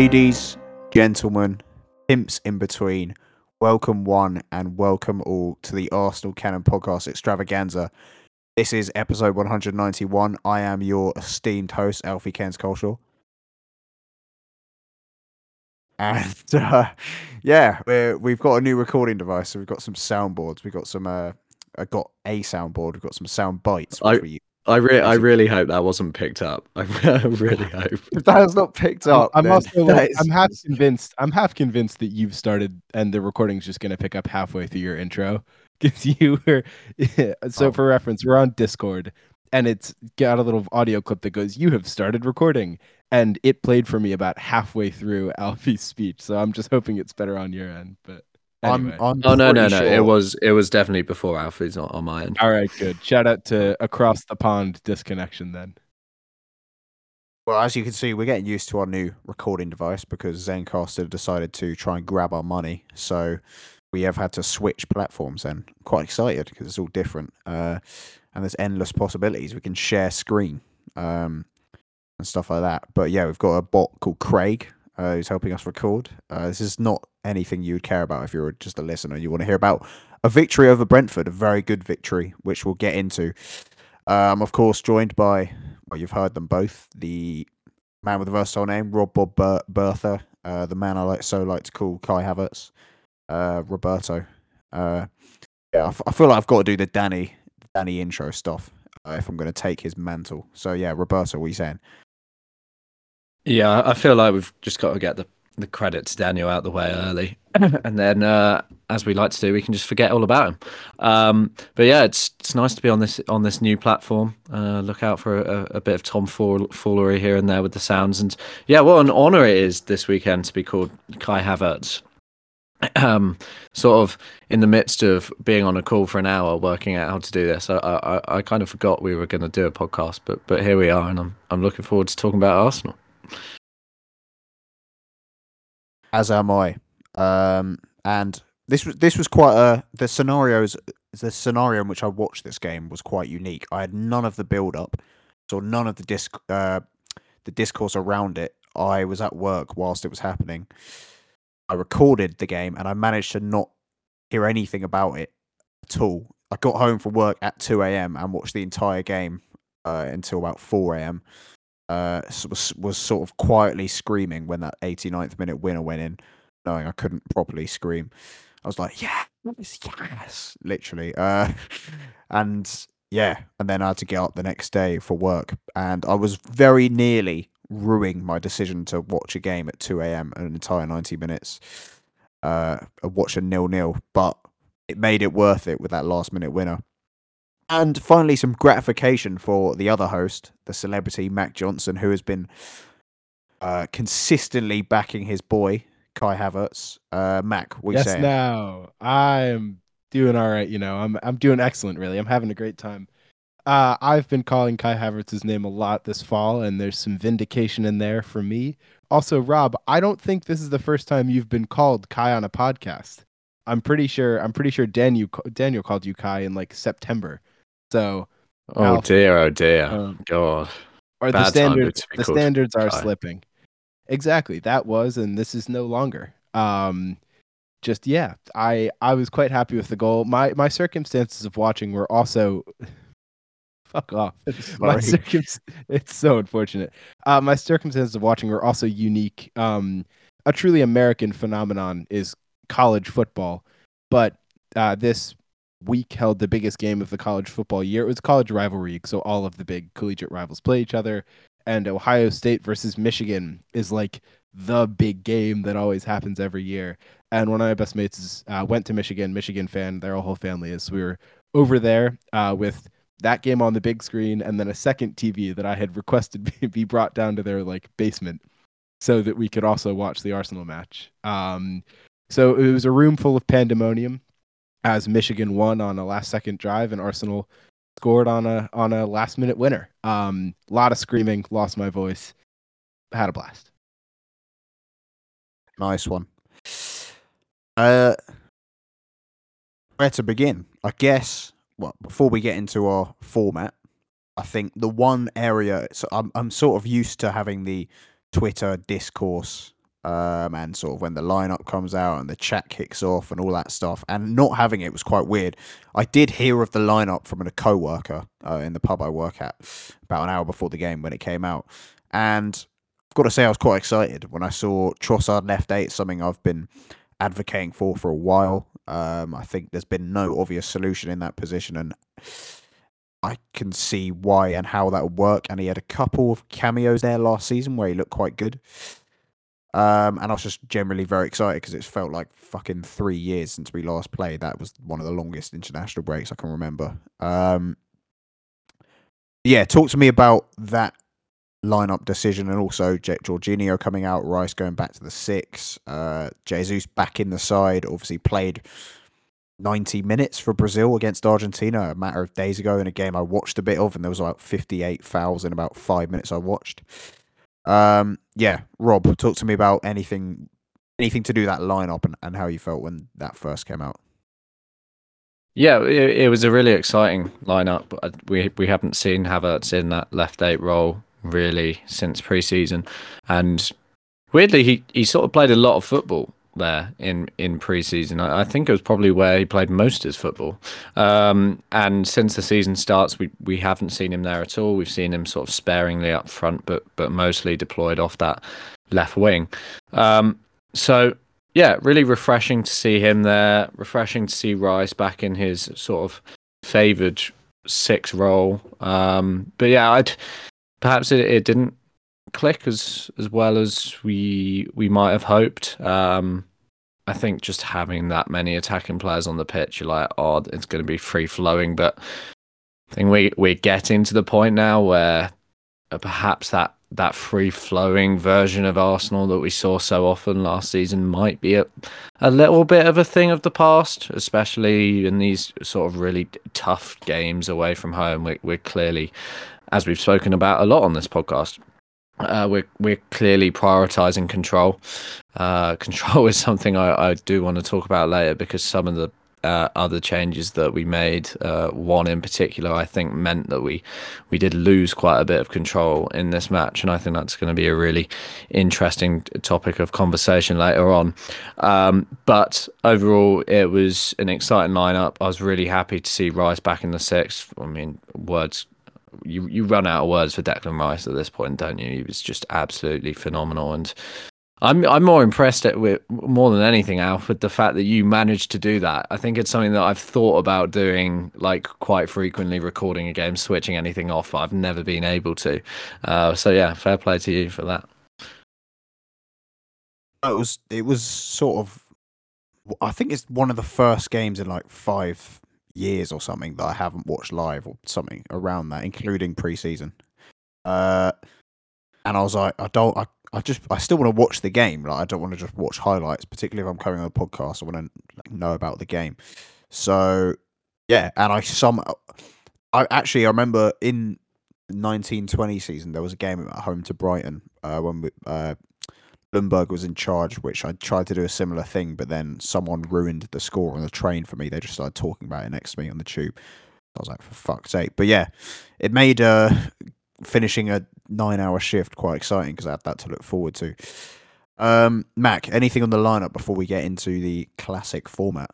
Ladies, gentlemen, pimps in between, welcome one and welcome all to the Arsenal Canon Podcast Extravaganza. This is episode 191. I am your esteemed host, Alfie Kens Culshaw. And uh, yeah, we're, we've got a new recording device. So we've got some soundboards. We've got some, uh, I got a soundboard. We've got some sound bites. I- we, I re- I really hope that wasn't picked up. I really hope. if that has not picked I'm- up, I'm also like, is- I'm half convinced. I'm half convinced that you've started and the recording's just going to pick up halfway through your intro because you were. so Oh. for reference, we're on Discord and it's got a little audio clip that goes, "You have started recording," and it played for me about halfway through Alfie's speech. So I'm just hoping it's better on your end. But anyway. I'm, I'm Oh no no pretty no! It was it was definitely before Alfie's on, on my end. all right, good. Shout out to across the pond disconnection then. Well, as you can see, we're getting used to our new recording device because Zencastr decided to try and grab our money. So we have had to switch platforms and I'm quite excited because it's all different. Uh, and there's endless possibilities. We can share screen um, and stuff like that. But yeah, we've got a bot called Craig uh, who's helping us record. Uh, this is not anything you would care about if you're just a listener. You want to hear about a victory over Brentford, a very good victory, which we'll get into. Um, of course, joined by well, you've heard them both. The man with the versatile name, Rob Bob Ber- Bertha, uh, the man I like so like to call Kai Havertz, uh, Roberto. Uh, yeah, I, f- I feel like I've got to do the Danny Danny intro stuff uh, if I'm going to take his mantle. So yeah, Roberto, what are you saying? Yeah, I- I feel like we've just got to get the the credit to Daniel out the way early, and then uh, as we like to do, we can just forget all about him. Um, but yeah, it's it's nice to be on this on this new platform. Uh, look out for a, a bit of tomfoolery here and there with the sounds, and yeah, what an honour it is this weekend to be called Kai Havertz. Um, sort of in the midst of being on a call for an hour, working out how to do this, I I, I kind of forgot we were going to do a podcast, but but here we are, and I'm I'm looking forward to talking about Arsenal. As am I. Um, and this was this was quite a the scenarios the scenario in which I watched this game was quite unique. I had none of the build up, so none of the disc uh, the discourse around it. I was at work whilst it was happening. I recorded the game and I managed to not hear anything about it at all. I got home from work at two a.m. and watched the entire game uh, until about four a.m. Uh, was was sort of quietly screaming when that 89th minute winner went in, knowing I couldn't properly scream. I was like, "Yes, yes!" Literally. Uh, and yeah, and then I had to get up the next day for work, and I was very nearly ruining my decision to watch a game at 2 a.m. an entire 90 minutes, uh, watch a nil nil, but it made it worth it with that last minute winner. And finally, some gratification for the other host, the celebrity Mac Johnson, who has been uh, consistently backing his boy Kai Havertz. Uh, Mac, what you yes, saying? now I'm doing all right. You know, I'm I'm doing excellent. Really, I'm having a great time. Uh, I've been calling Kai Havertz's name a lot this fall, and there's some vindication in there for me. Also, Rob, I don't think this is the first time you've been called Kai on a podcast. I'm pretty sure. I'm pretty sure Daniel Daniel called you Kai in like September. So, Oh Alf, dear, oh dear, um, God. or the Bad standards the standards are slipping. Exactly, that was, and this is no longer. Um, just yeah, I I was quite happy with the goal. My my circumstances of watching were also. Fuck off. My circum- it's so unfortunate. Uh, my circumstances of watching were also unique. Um, a truly American phenomenon is college football, but uh, this week held the biggest game of the college football year. It was college rivalry, week, so all of the big collegiate rivals play each other. And Ohio State versus Michigan is like the big game that always happens every year. And one of my best mates uh, went to Michigan, Michigan fan. Their whole family is. So we were over there uh, with that game on the big screen, and then a second TV that I had requested be- be brought down to their like basement, so that we could also watch the Arsenal match. Um, so it was a room full of pandemonium as Michigan won on a last second drive and Arsenal scored on a on a last minute winner. Um, a lot of screaming, lost my voice, had a blast. Nice one. Uh, where to begin? I guess. Well, before we get into our format, I think the one area so I'm I'm sort of used to having the Twitter discourse um, and sort of when the lineup comes out and the chat kicks off and all that stuff. And not having it was quite weird. I did hear of the lineup from a co-worker uh, in the pub I work at about an hour before the game when it came out, and I've got to say I was quite excited when I saw Trossard left eight, something I've been advocating for for a while. Um, I think there's been no obvious solution in that position, and I can see why and how that would work. And he had a couple of cameos there last season where he looked quite good. Um, and I was just generally very excited because it's felt like fucking three years since we last played. That was one of the longest international breaks I can remember. Um, yeah, talk to me about that lineup decision and also J- Jorginho coming out, Rice going back to the six, uh, Jesus back in the side. Obviously played 90 minutes for Brazil against Argentina a matter of days ago in a game I watched a bit of, and there was about 58 fouls in about five minutes I watched. Um, yeah, Rob, talk to me about anything, anything to do that lineup and, and how you felt when that first came out. Yeah, it, it was a really exciting lineup. We we haven't seen Havertz in that left eight role really since preseason, and weirdly, he he sort of played a lot of football there in in preseason. I, I think it was probably where he played most of his football. Um, and since the season starts, we we haven't seen him there at all. We've seen him sort of sparingly up front, but but mostly deployed off that left wing. Um, so yeah, really refreshing to see him there. Refreshing to see Rice back in his sort of favoured six role. Um, but yeah, I'd perhaps it, it didn't click as as well as we we might have hoped. Um, I think just having that many attacking players on the pitch, you're like, oh, it's going to be free flowing. But I think we we're getting to the point now where perhaps that that free flowing version of Arsenal that we saw so often last season might be a, a little bit of a thing of the past, especially in these sort of really tough games away from home. We're, we're clearly, as we've spoken about a lot on this podcast, uh, we're we're clearly prioritizing control. Uh, control is something I, I do want to talk about later because some of the uh, other changes that we made, uh, one in particular, I think meant that we we did lose quite a bit of control in this match, and I think that's going to be a really interesting topic of conversation later on. Um, but overall, it was an exciting lineup. I was really happy to see Rice back in the six. I mean, words you you run out of words for Declan Rice at this point, don't you? He was just absolutely phenomenal, and I'm I'm more impressed at with more than anything, Alf, with the fact that you managed to do that. I think it's something that I've thought about doing like quite frequently, recording a game, switching anything off, but I've never been able to. Uh, so yeah, fair play to you for that. It was it was sort of. I think it's one of the first games in like five years or something that I haven't watched live or something around that, including preseason. Uh, and I was like, I don't, I, I just, I still want to watch the game. Like, I don't want to just watch highlights, particularly if I'm coming on a podcast. I want to like, know about the game. So, yeah, and I some, I actually I remember in 1920 season there was a game at home to Brighton uh, when we, uh, Ljungberg was in charge, which I tried to do a similar thing, but then someone ruined the score on the train for me. They just started talking about it next to me on the tube. I was like, for fuck's sake. But yeah, it made uh, finishing a nine hour shift quite exciting because I had that to look forward to. Um, Mac, anything on the lineup before we get into the classic format?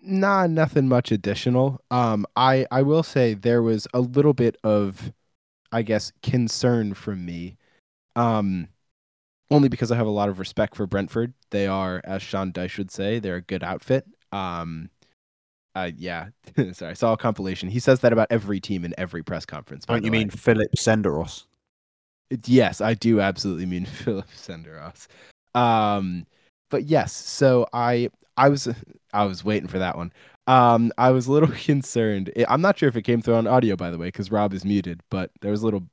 Nah, nothing much additional. Um, I I will say there was a little bit of, I guess, concern from me. Um, only because I have a lot of respect for Brentford. They are, as Sean Dyche would say, they're a good outfit. Um, uh, yeah, sorry, I saw a compilation. He says that about every team in every press conference. Don't you way. mean Philip Senderos? Yes, I do absolutely mean Philip Senderos. Um, but yes, so I I was I was waiting for that one. Um, I was a little concerned. I'm not sure if it came through on audio, by the way, because Rob is muted. But there was a little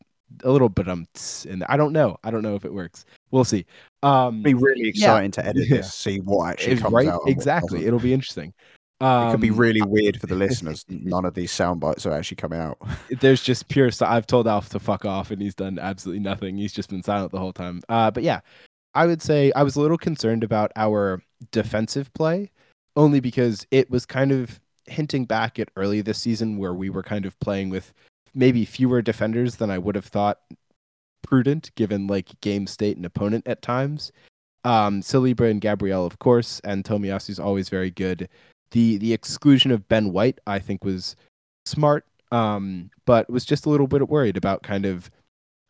a little bit um in there. I don't know. I don't know if it works. We'll see. Um, It'll be really exciting yeah. to edit this, see what actually it's comes right? out. Exactly, it'll be interesting. Um, it could be um, really weird for the listeners. None of these sound bites are actually coming out. There's just pure. I've told Alf to fuck off, and he's done absolutely nothing. He's just been silent the whole time. Uh, but yeah, I would say I was a little concerned about our defensive play, only because it was kind of hinting back at early this season where we were kind of playing with maybe fewer defenders than I would have thought prudent given like game state and opponent at times. Um, Saliba and Gabriel, of course, and Tomiyasu's always very good. The the exclusion of Ben White, I think, was smart, um, but was just a little bit worried about kind of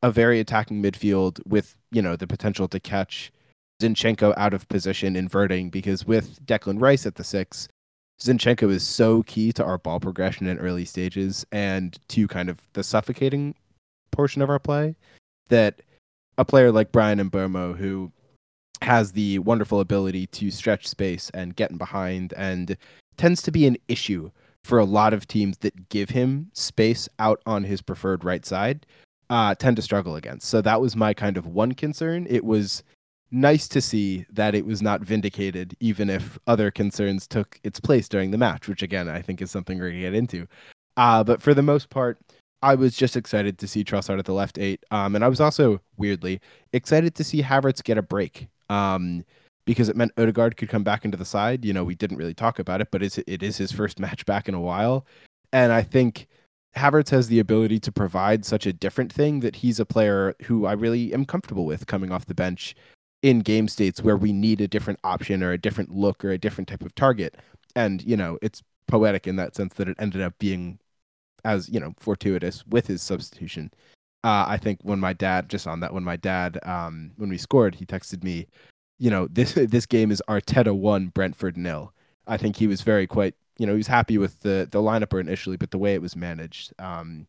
a very attacking midfield with you know the potential to catch Zinchenko out of position, inverting because with Declan Rice at the six, Zinchenko is so key to our ball progression in early stages and to kind of the suffocating portion of our play that a player like Bryan Mbeumo, who has the wonderful ability to stretch space and get in behind and tends to be an issue for a lot of teams that give him space out on his preferred right side uh, tend to struggle against. So that was my kind of one concern. It was nice to see that it was not vindicated, even if other concerns took its place during the match, which again, I think is something we're to get into. Uh, but for the most part, I was just excited to see Trossard at the left eight. Um, and I was also, weirdly, excited to see Havertz get a break. Um, because it meant Odegaard could come back into the side. You know, we didn't really talk about it, but it's, it is his first match back in a while. And I think Havertz has the ability to provide such a different thing that he's a player who I really am comfortable with coming off the bench in game states where we need a different option or a different look or a different type of target. And, you know, it's poetic in that sense that it ended up being as, you know, fortuitous with his substitution. Uh, I think when my dad, just on that, when my dad, um, when we scored, he texted me, you know, this this game is Arteta one, Brentford nil. I think he was very quite, you know, he was happy with the the lineup initially, but the way it was managed. Um,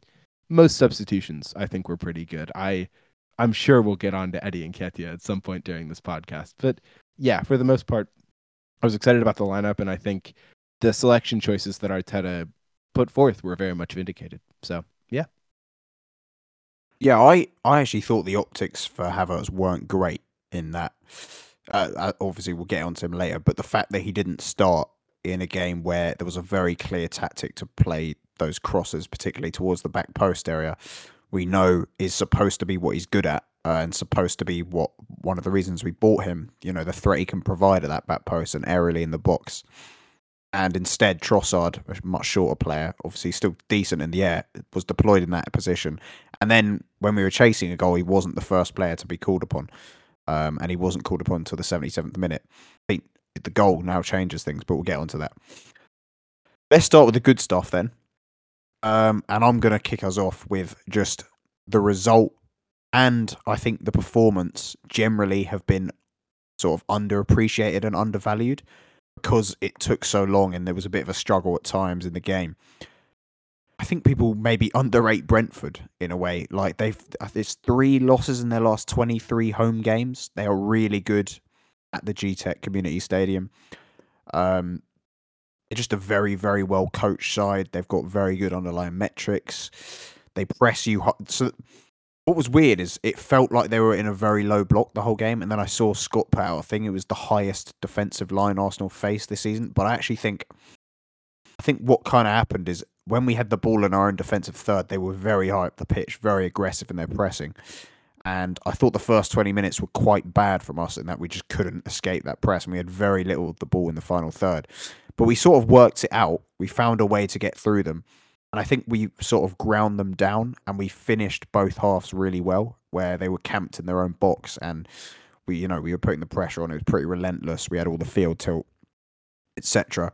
most substitutions, I think, were pretty good. I I'm sure we'll get on to Eddie Nketiah at some point during this podcast. But yeah, for the most part, I was excited about the lineup, and I think the selection choices that Arteta put forth were very much vindicated. So yeah. Yeah, I, I actually thought the optics for Havertz weren't great in that. Uh, uh obviously, we'll get onto him later, but the fact that he didn't start in a game where there was a very clear tactic to play those crosses, particularly towards the back post area, we know is supposed to be what he's good at uh, and supposed to be what one of the reasons we bought him. You know, the threat he can provide at that back post and aerially in the box. And instead, Trossard, a much shorter player, obviously still decent in the air, was deployed in that position. And then when we were chasing a goal, he wasn't the first player to be called upon. Um, and he wasn't called upon until the 77th minute. I think the goal now changes things, but we'll get onto that. Let's start with the good stuff then. Um, and I'm going to kick us off with just the result and I think the performance generally have been sort of underappreciated and undervalued because it took so long and there was a bit of a struggle at times in the game. I think people maybe underrate Brentford in a way. Like they've, it's three losses in their last 23 home games. They are really good at the Gtech Community Stadium. Um, they're just a very, very well coached side. They've got very good underlying metrics. They press you. So what was weird is it felt like they were in a very low block the whole game, and then I saw Scott out a thing. It was the highest defensive line Arsenal faced this season. But I actually think, I think what kind of happened is when we had the ball in our own defensive third, they were very high up the pitch, very aggressive in their pressing. And I thought the first 20 minutes were quite bad from us in that we just couldn't escape that press, and we had very little of the ball in the final third. But we sort of worked it out. We found a way to get through them. And I think we sort of ground them down and we finished both halves really well, where they were camped in their own box and we, you know, we were putting the pressure on. It was pretty relentless. We had all the field tilt, etc.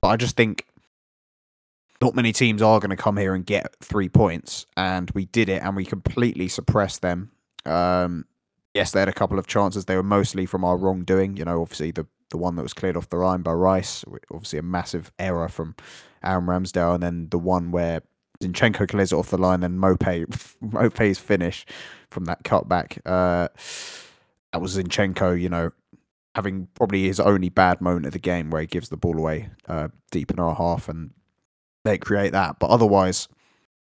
But I just think not many teams are going to come here and get three points, and we did it, and we completely suppressed them. Um, yes, they had a couple of chances. They were mostly from our wrongdoing. You know, obviously the the one that was cleared off the line by Rice, obviously a massive error from Aaron Ramsdale, and then the one where Zinchenko clears it off the line, and Maupay Maupay's finish from that cutback. Uh, that was Zinchenko, you know, having probably his only bad moment of the game where he gives the ball away uh, deep in our half, and they create that. But otherwise,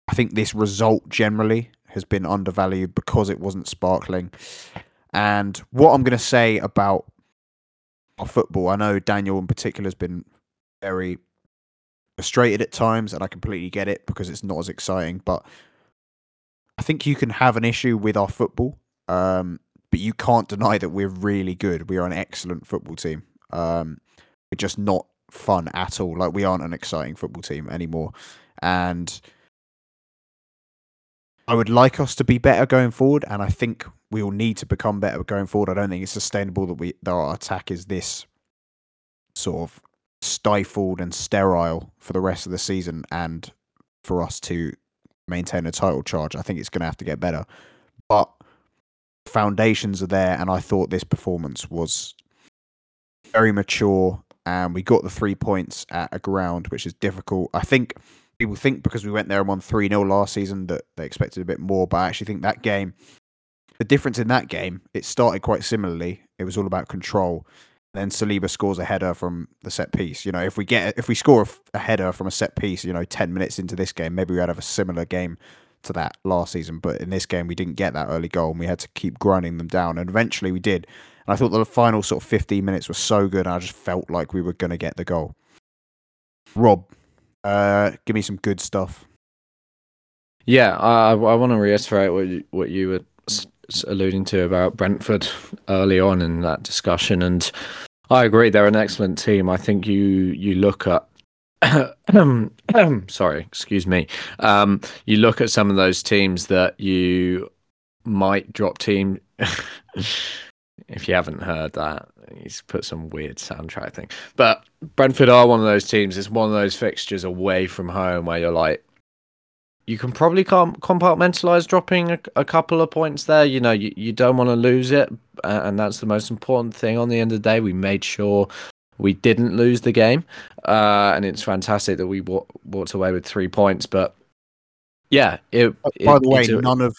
I think this result generally has been undervalued because it wasn't sparkling. And what I'm going to say about our football, I know Daniel in particular has been very frustrated at times, and I completely get it because it's not as exciting. But I think you can have an issue with our football, um, but you can't deny that we're really good. We are an excellent football team. Um, we're just not fun at all. Like we aren't an exciting football team anymore, and I would like us to be better going forward, and I think we will need to become better going forward. I don't think it's sustainable that we that our attack is this sort of stifled and sterile for the rest of the season, and for us to maintain a title charge. I think it's going to have to get better, but foundations are there, and I thought this performance was very mature, and we got the three points at a ground which is difficult. I think people think because we went there and won 3 0 last season that they expected a bit more, but I actually think that game, the difference in that game, it started quite similarly. It was all about control. Then Saliba scores a header from the set piece. You know, if we get if we score a, header from a set piece, you know, ten minutes into this game, maybe we would have a similar game to that last season. But in this game, we didn't get that early goal, and we had to keep grinding them down. And eventually, we did. And I thought the final sort of 15 minutes was so good. I just felt like we were going to get the goal. Rob, uh, give me some good stuff. Yeah, I, I want to reiterate what you, what you were alluding to about Brentford early on in that discussion, and I agree they're an excellent team. I think you you look at sorry, excuse me. Um, you look at some of those teams that you might drop team. if you haven't heard that, he's put some weird soundtrack thing. But Brentford are one of those teams. It's one of those fixtures away from home where you're like, you can probably compartmentalize dropping a, a, couple of points there. You know, you, you don't want to lose it, and that's the most important thing. On the end of the day, we made sure we didn't lose the game, uh, and it's fantastic that we walked away with three points. But yeah, it, by it, the way, a, none of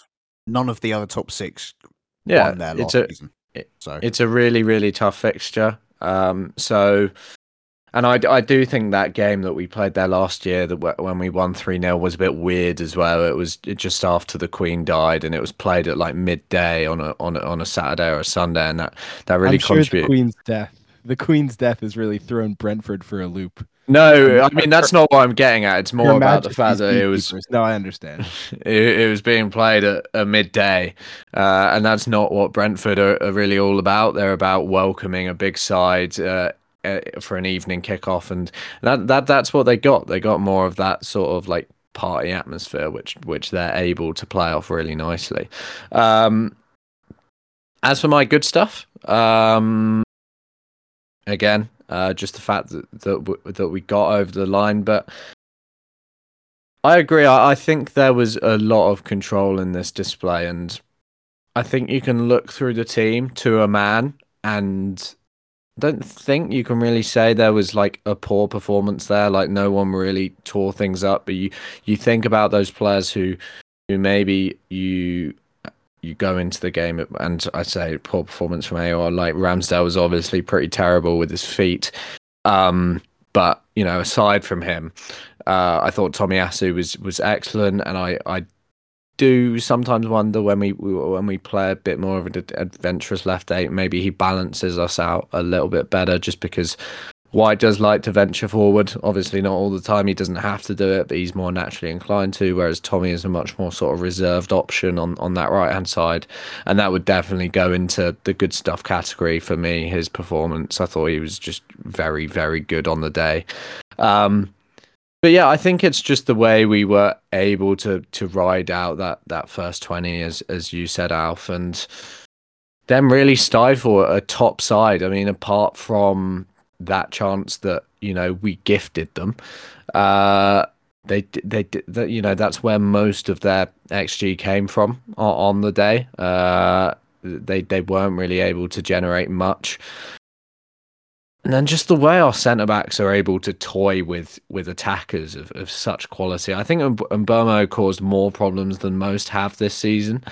none of the other top six yeah, it's a, season. So it's a really really tough fixture. Um, so, and I I do think that game that we played there last year that when we won three 0 was a bit weird as well. It was just after the Queen died, and it was played at like midday on a on a, on a Saturday or a Sunday, and that that really I'm sure. The Queen's death. The Queen's death has really thrown Brentford for a loop. No, I mean that's not what I'm getting at. It's more about the fact that it was. No, I understand. It, it was being played at, a midday, uh, and that's not what Brentford are, are, really all about. They're about welcoming a big side uh, uh, for an evening kickoff, and that that that's what they got. They got more of that sort of like party atmosphere, which which they're able to play off really nicely. Um, as for my good stuff, um, again, uh, just the fact that that, that we got over the line. But I agree. I, I think there was a lot of control in this display, and I think you can look through the team to a man, and don't think you can really say there was like a poor performance there. Like no one really tore things up. But you you think about those players who who maybe you you go into the game and I say poor performance from AOR. Like Ramsdale was obviously pretty terrible with his feet. Um, but you know, aside from him, uh, I thought Tomiyasu was was excellent, and I I do sometimes wonder when we when we play a bit more of an adventurous left eight, maybe he balances us out a little bit better, just because White does like to venture forward. Obviously, not all the time. He doesn't have to do it, but he's more naturally inclined to. Whereas Tommy is a much more sort of reserved option on, on that right hand side. And that would definitely go into the good stuff category for me. His performance, I thought he was just very, very good on the day. Um, but yeah, I think it's just the way we were able to to ride out that that first twenty, as as you said, Alf, and then really stifle a top side. I mean, apart from that chance that you know we gifted them. Uh, they they you know that's where most of their xG came from on, on the day. Uh, they they weren't really able to generate much. And then just the way our centre backs are able to toy with with attackers of, of such quality. I think Mbeumo caused more problems than most have this season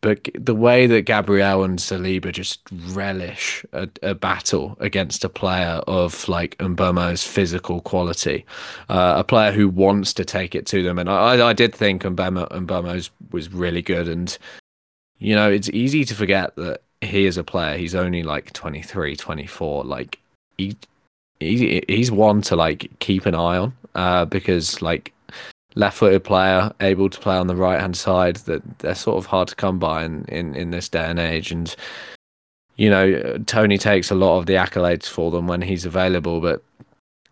but the way that Gabriel and Saliba just relish a, a, battle against a player of like Mbeumo's physical quality, uh, a player who wants to take it to them, and I, I did think Mbeumo's was really good, and you know it's easy to forget that he is a player. He's only like 23, 24. Like he, he he's one to like keep an eye on, uh, because like left-footed player able to play on the right-hand side that they're sort of hard to come by in, in, in this day and age. And you know, Toney takes a lot of the accolades for them when he's available, but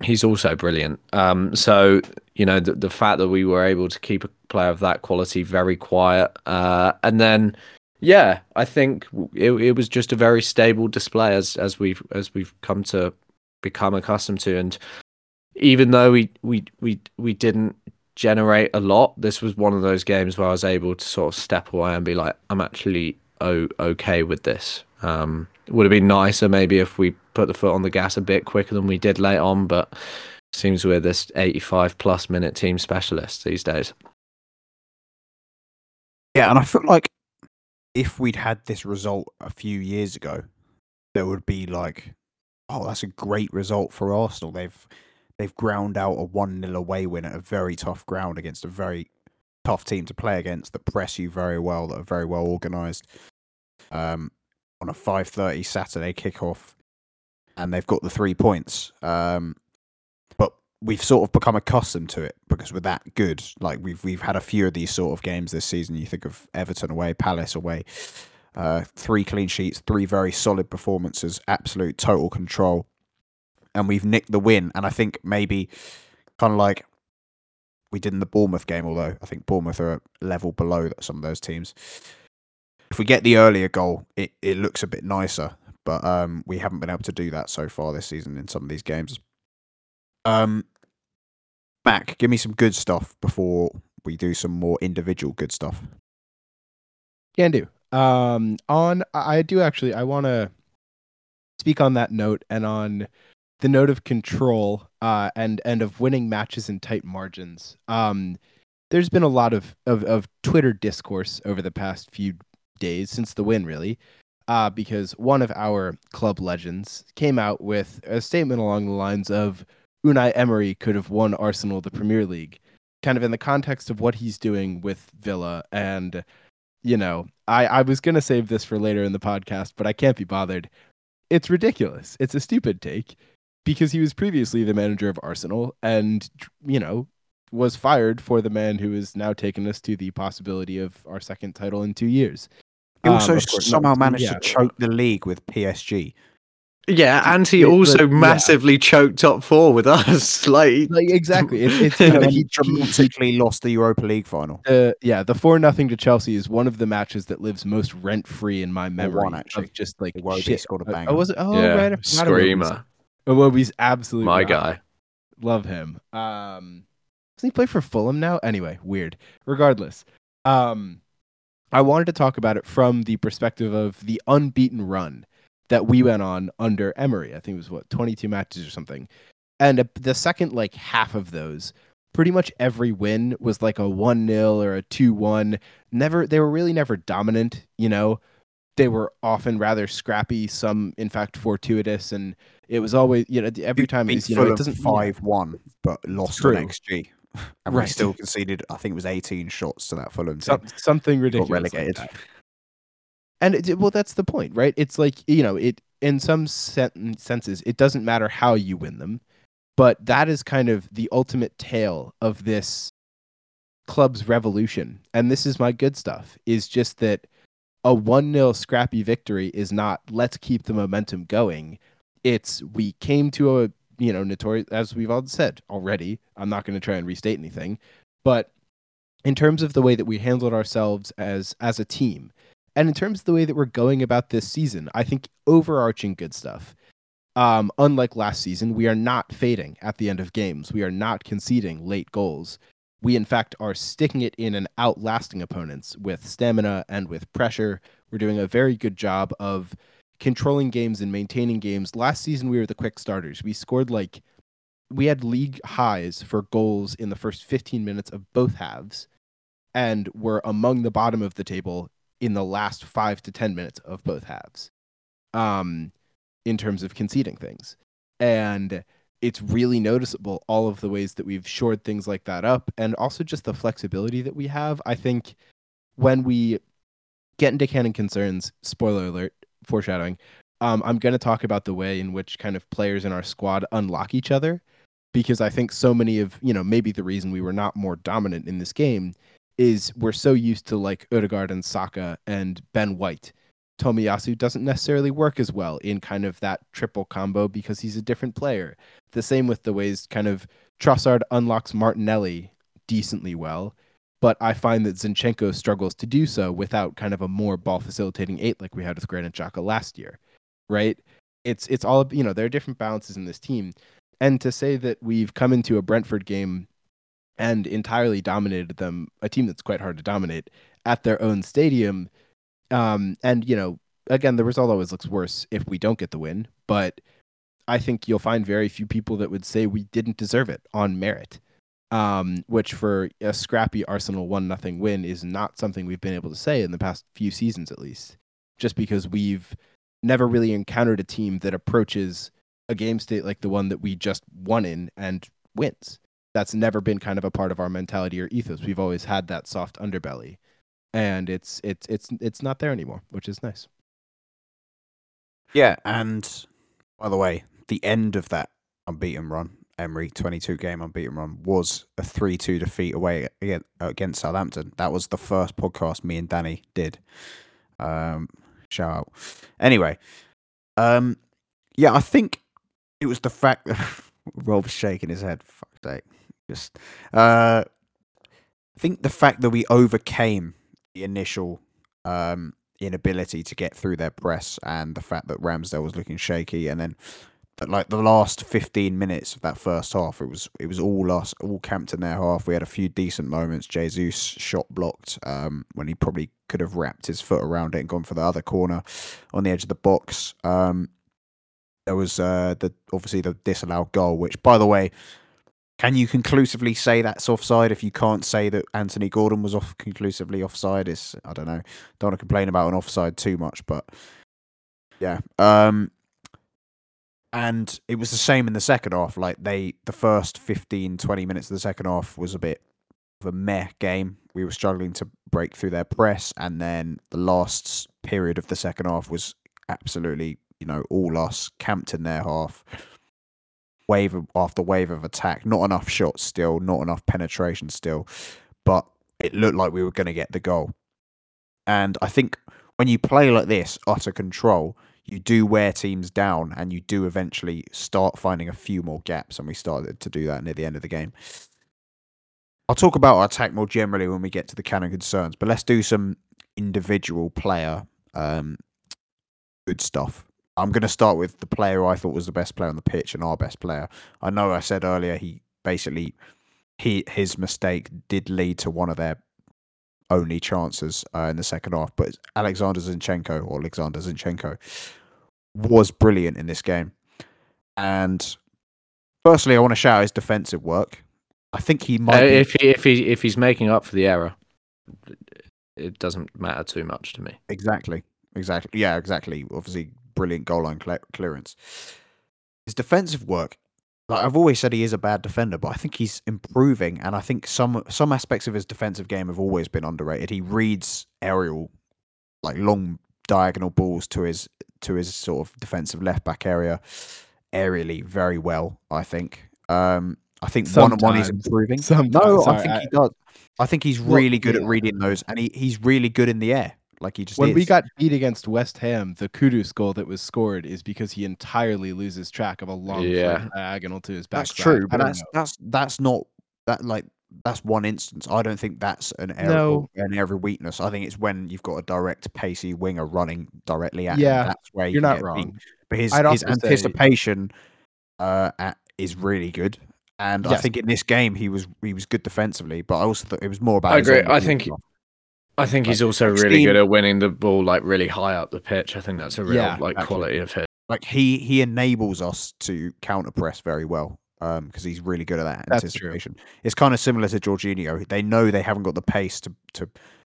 he's also brilliant. Um, so you know, the, the fact that we were able to keep a player of that quality very quiet, uh, and then yeah, I think it, it was just a very stable display as as we've as we've come to become accustomed to, and even though we we we we didn't generate a lot, this was one of those games where I was able to sort of step away and be like, I'm actually o- okay with this. Um, would have been nicer maybe if we put the foot on the gas a bit quicker than we did late on, but seems we're this 85 plus minute team specialist these days. Yeah, and I feel like if we'd had this result a few years ago, there would be like, oh, that's a great result for Arsenal. They've they've ground out a one 0 away win at a very tough ground against a very tough team to play against that press you very well, that are very well organised. Um, on a five thirty Saturday kickoff, and they've got the three points. Um, but we've sort of become accustomed to it because we're that good. Like we've we've had a few of these sort of games this season. You think of Everton away, Palace away. Uh, three clean sheets, three very solid performances, absolute total control, and we've nicked the win. And I think maybe kind of like we did in the Bournemouth game, although I think Bournemouth are a level below some of those teams. If we get the earlier goal, it, it looks a bit nicer, but um, we haven't been able to do that so far this season in some of these games. Um, Mac, give me some good stuff before we do some more individual good stuff. Can do. Um, on I do actually. I want to speak on that note and on the note of control uh, and and of winning matches in tight margins. Um, there's been a lot of, of of Twitter discourse over the past few days since the win, really, uh, because one of our club legends came out with a statement along the lines of Unai Emery could have won Arsenal the Premier League, kind of in the context of what he's doing with Villa. And, you know, I, I was going to save this for later in the podcast, but I can't be bothered. It's ridiculous. It's a stupid take because he was previously the manager of Arsenal and, you know, was fired for the man who has now taken us to the possibility of our second title in two years. He also Um, somehow managed yeah. to choke the league with PSG. Yeah, and he It- but- also yeah. massively choked top four with us. Like, Like exactly, it, it's you know, he, he he, dramatically lost the Europa League final. uh, yeah, the four nothing to Chelsea is one of the matches that lives most rent free in my memory one, actually. of just like Iwobi shit. scored a Uh, banger. Oh, was it? Oh, yeah, right. I forgot Iwobi's- screamer, Iwobi's absolute my rock. guy. Love him. Um, doesn't he play for Fulham now? Anyway, weird. Regardless, um, I wanted to talk about it from the perspective of the unbeaten run that we went on under Emery. I think it was what 22 matches or something. And uh, the second like half of those, pretty much every win was like a 1-0 or a 2-1. Never they were really never dominant, you know. They were often rather scrappy, some in fact fortuitous and it was always, you know, every time it's, you know, it doesn't five one, but lost True. on XG, and we still conceded. I think it was eighteen shots to that Fulham team. some, something ridiculous. Got like relegated. that. And it, well, that's the point, right? It's like you know, it in some sen- senses, it doesn't matter how you win them, but that is kind of the ultimate tale of this club's revolution. And this is my good stuff: is just that a one 0 scrappy victory is not let's keep the momentum going. It's we came to a you know notorious as we've all said already. I'm not going to try and restate anything, but in terms of the way that we handled ourselves as as a team and in terms of the way that we're going about this season i think overarching good stuff. Um, unlike last season we are not fading at the end of games. We are not conceding late goals. We in fact are sticking it in and outlasting opponents with stamina and with pressure. We're doing a very good job of controlling games and maintaining games. Last season we were the quick starters. We scored like we had league highs for goals in the first 15 minutes of both halves and were among the bottom of the table in the last 5 to 10 minutes of both halves um in terms of conceding things. And it's really noticeable all of the ways that we've shored things like that up and also just the flexibility that we have. I think when we get into canon concerns spoiler alert foreshadowing um, i'm going to talk about the way in which kind of players in our squad unlock each other because I think so many of you know maybe the reason we were not more dominant in this game is we're so used to like Odegaard and Saka and Ben White Tomiyasu doesn't necessarily work as well in kind of that triple combo because he's a different player. The same with the ways kind of Trossard unlocks Martinelli decently well, but I find that Zinchenko struggles to do so without kind of a more ball facilitating eight like we had with Granit Xhaka last year, right? It's it's all you know. There are different balances in this team, and to say that we've come into a Brentford game and entirely dominated them, a team that's quite hard to dominate at their own stadium um, and you know, again, the result always looks worse if we don't get the win, but I think you'll find very few people that would say we didn't deserve it on merit. Um, which for a scrappy Arsenal one nothing win is not something we've been able to say in the past few seasons at least. Just because we've never really encountered a team that approaches a game state like the one that we just won in and wins. That's never been kind of a part of our mentality or ethos. We've always had that soft underbelly and it's it's it's it's not there anymore, which is nice. Yeah, and by the way, the end of that unbeaten run, Emery 22 game unbeaten run, was a 3 2 defeat away against Southampton. That was the first podcast me and Danny did. Um, shout out. Anyway, um, yeah, I think it was the fact that Rob's shaking his head. Fuck sake. Just, uh, I think the fact that we overcame the initial um, inability to get through their press and the fact that Ramsdale was looking shaky, and then like the last 15 minutes of that first half, it was it was all us, all camped in their half. We had a few decent moments. Jesus shot blocked um, when he probably could have wrapped his foot around it and gone for the other corner on the edge of the box. Um, there was uh, the obviously the disallowed goal, which by the way, can you conclusively say that's offside if you can't say that Anthony Gordon was off conclusively offside? Is I don't know. Don't want to complain about an offside too much, but yeah. Um and it was the same in the second half. Like they the first 15, 20 minutes of the second half was a bit of a meh game. We were struggling to break through their press, and then the last period of the second half was absolutely, you know, all us camped in their half wave after wave of attack. Not enough shots still, not enough penetration still, but it looked like we were going to get the goal. And I think when you play like this, utter control, you do wear teams down and you do eventually start finding a few more gaps. And we started to do that near the end of the game. I'll talk about our attack more generally when we get to the canon concerns, but let's do some individual player um, good stuff. I'm going to start with the player I thought was the best player on the pitch and our best player. I know I said earlier he basically he his mistake did lead to one of their only chances uh, in the second half, but Alexander Zinchenko or Oleksandr Zinchenko was brilliant in this game. And firstly, I want to shout his defensive work. I think he might. Uh, be... If he if he if he's making up for the error, it doesn't matter too much to me. Exactly. Exactly. Yeah. Exactly. Obviously, brilliant goal line clearance. His defensive work, like I've always said, he is a bad defender, but I think he's improving, and I think some some aspects of his defensive game have always been underrated. He reads aerial, like long diagonal balls to his to his sort of defensive left back area aerially very well. I think. Um, I think one on one he's improving. Sometimes. No, Sorry, I think I, he does. I think he's really good at reading those, and he, he's really good in the air. Like he just when is. we got beat against West Ham, the Kudus goal that was scored is because he entirely loses track of a long yeah. diagonal to his back. That's true, but that's know. that's that's not that like that's one instance. I don't think that's an error no. an every weakness. I think it's when you've got a direct pacey winger running directly at yeah, him. That's where you're not wrong. Beat. But his his anticipation say... uh, at, is really good. And yes. I think in this game he was he was good defensively, but I also thought it was more about. I agree. I think I think he's also really good at winning the ball like really high up the pitch. I think that's a real yeah, like exactly. quality of his. Like he he enables us to counter press very well because um, he's really good at that that's anticipation. True. It's kind of similar to Jorginho. They know they haven't got the pace to to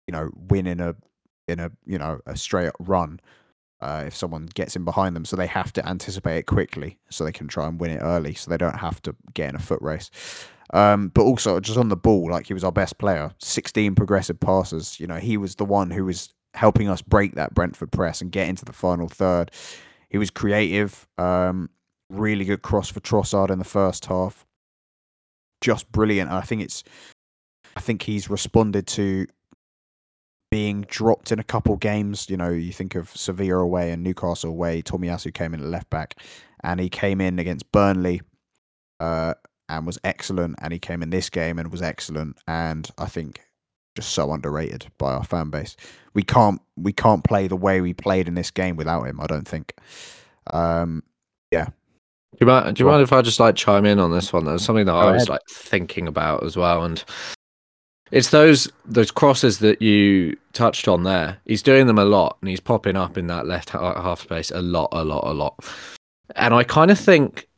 you know win in a in a you know a straight run uh, if someone gets in behind them, so they have to anticipate it quickly so they can try and win it early, so they don't have to get in a foot race. Um, but also just on the ball, like he was our best player. 16 progressive passes. You know, he was the one who was helping us break that Brentford press and get into the final third. He was creative. Um, really good cross for Trossard in the first half. Just brilliant. I think it's. I think he's responded to being dropped in a couple games. You know, you think of Sevilla away and Newcastle away. Tomiyasu came in at left back, and he came in against Burnley, uh, and was excellent. And he came in this game and was excellent. And I think just so underrated by our fan base. We can't we can't play the way we played in this game without him. I don't think. Um, yeah. Do you mind? Do you mind if I just like chime in on this one? There's something that Go I was ahead. like thinking about as well, and it's those those crosses that you touched on there. He's doing them a lot, and he's popping up in that left half space a lot, a lot, a lot. And I kind of think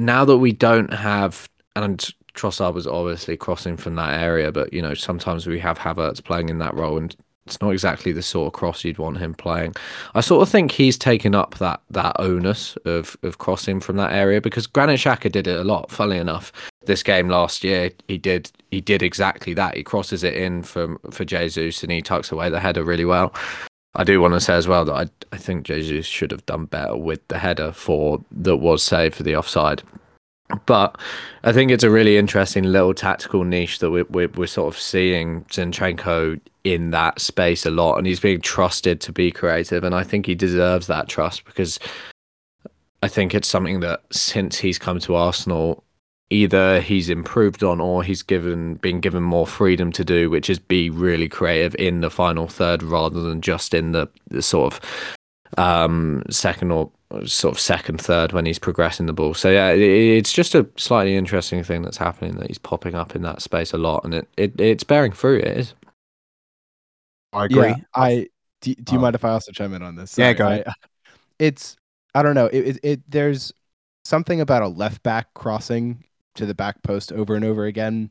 now that we don't have, and Trossard was obviously crossing from that area, but you know sometimes we have Havertz playing in that role, and it's not exactly the sort of cross you'd want him playing. I sort of think he's taken up that that onus of of crossing from that area because Granit Xhaka did it a lot. Funnily enough, this game last year he did he did exactly that. He crosses it in from for Jesus and he tucks away the header really well. I do want to say as well that I I think Jesus should have done better with the header for that was saved for the offside. But I think it's a really interesting little tactical niche that we're, we're, we're sort of seeing Zinchenko in that space a lot, and he's being trusted to be creative, and I think he deserves that trust because I think it's something that since he's come to Arsenal, either he's improved on or he's given been given more freedom to do, which is be really creative in the final third rather than just in the, the sort of um second or sort of second third when he's progressing the ball so yeah it, it's just a slightly interesting thing that's happening that he's popping up in that space a lot and it, it it's bearing fruit it is I agree. Yeah, I do, do you Oh. mind if I also chime in on this? Yeah, Sorry, go ahead. I- it's I don't know. It, it it there's something about a left back crossing to the back post over and over again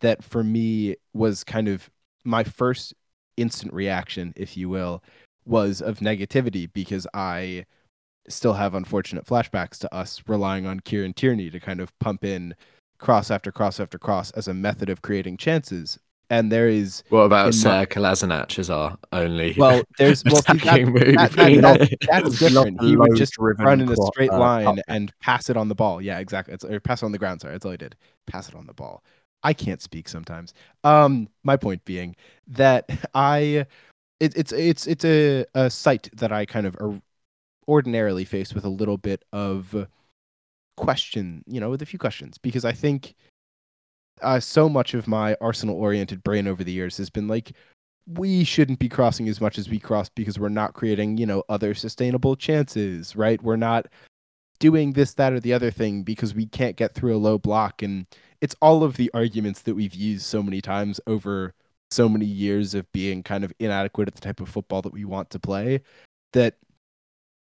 that for me was kind of my first instant reaction, if you will, was of negativity because I still have unfortunate flashbacks to us relying on Kieran Tierney to kind of pump in cross after cross after cross as a method of creating chances. And there is what about In Sir my- Kolasinac as our only well, there's well see, that, move that- that- Yeah. that- that's different. He would just driven run in a straight uh, line cut. and pass it on the ball. Yeah, exactly. It's, or pass it on the ground. Sorry, that's all he did. Pass it on the ball. I can't speak sometimes. Um, my point being that I, it, it's it's it's a a site that I kind of are ordinarily face with a little bit of question, you know, with a few questions because I think uh, so much of my Arsenal oriented brain over the years has been like, we shouldn't be crossing as much as we cross because we're not creating, you know, other sustainable chances, right? We're not doing this, that, or the other thing because we can't get through a low block. And it's all of the arguments that we've used so many times over so many years of being kind of inadequate at the type of football that we want to play that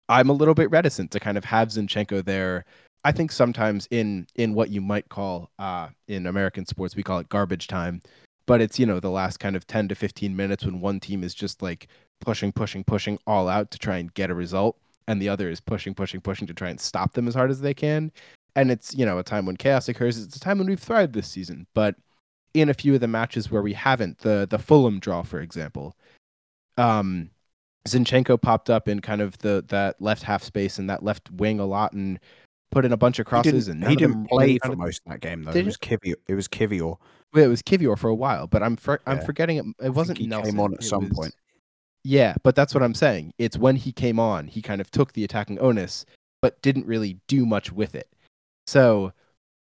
I'm a little bit reticent to kind of have Zinchenko there. I think sometimes in in what you might call uh, in American sports we call it garbage time, but it's you know the last kind of 10 to 15 minutes when one team is just like pushing, pushing, pushing all out to try and get a result, and the other is pushing, pushing, pushing to try and stop them as hard as they can. And it's you know a time when chaos occurs. It's a time when we've thrived this season, but in a few of the matches where we haven't, the the Fulham draw, for example, um, Zinchenko popped up in kind of the that left half space and that left wing a lot and put in a bunch of crosses. didn't, and he didn't play for most of that game though. Did It was Kivior. It was Kivior. Well, it was Kivior for a while, but I'm for, I'm Yeah. forgetting it. It wasn't he came on at it some was- point. Yeah, but that's what I'm saying. It's when he came on, he kind of took the attacking onus, but didn't really do much with it. So,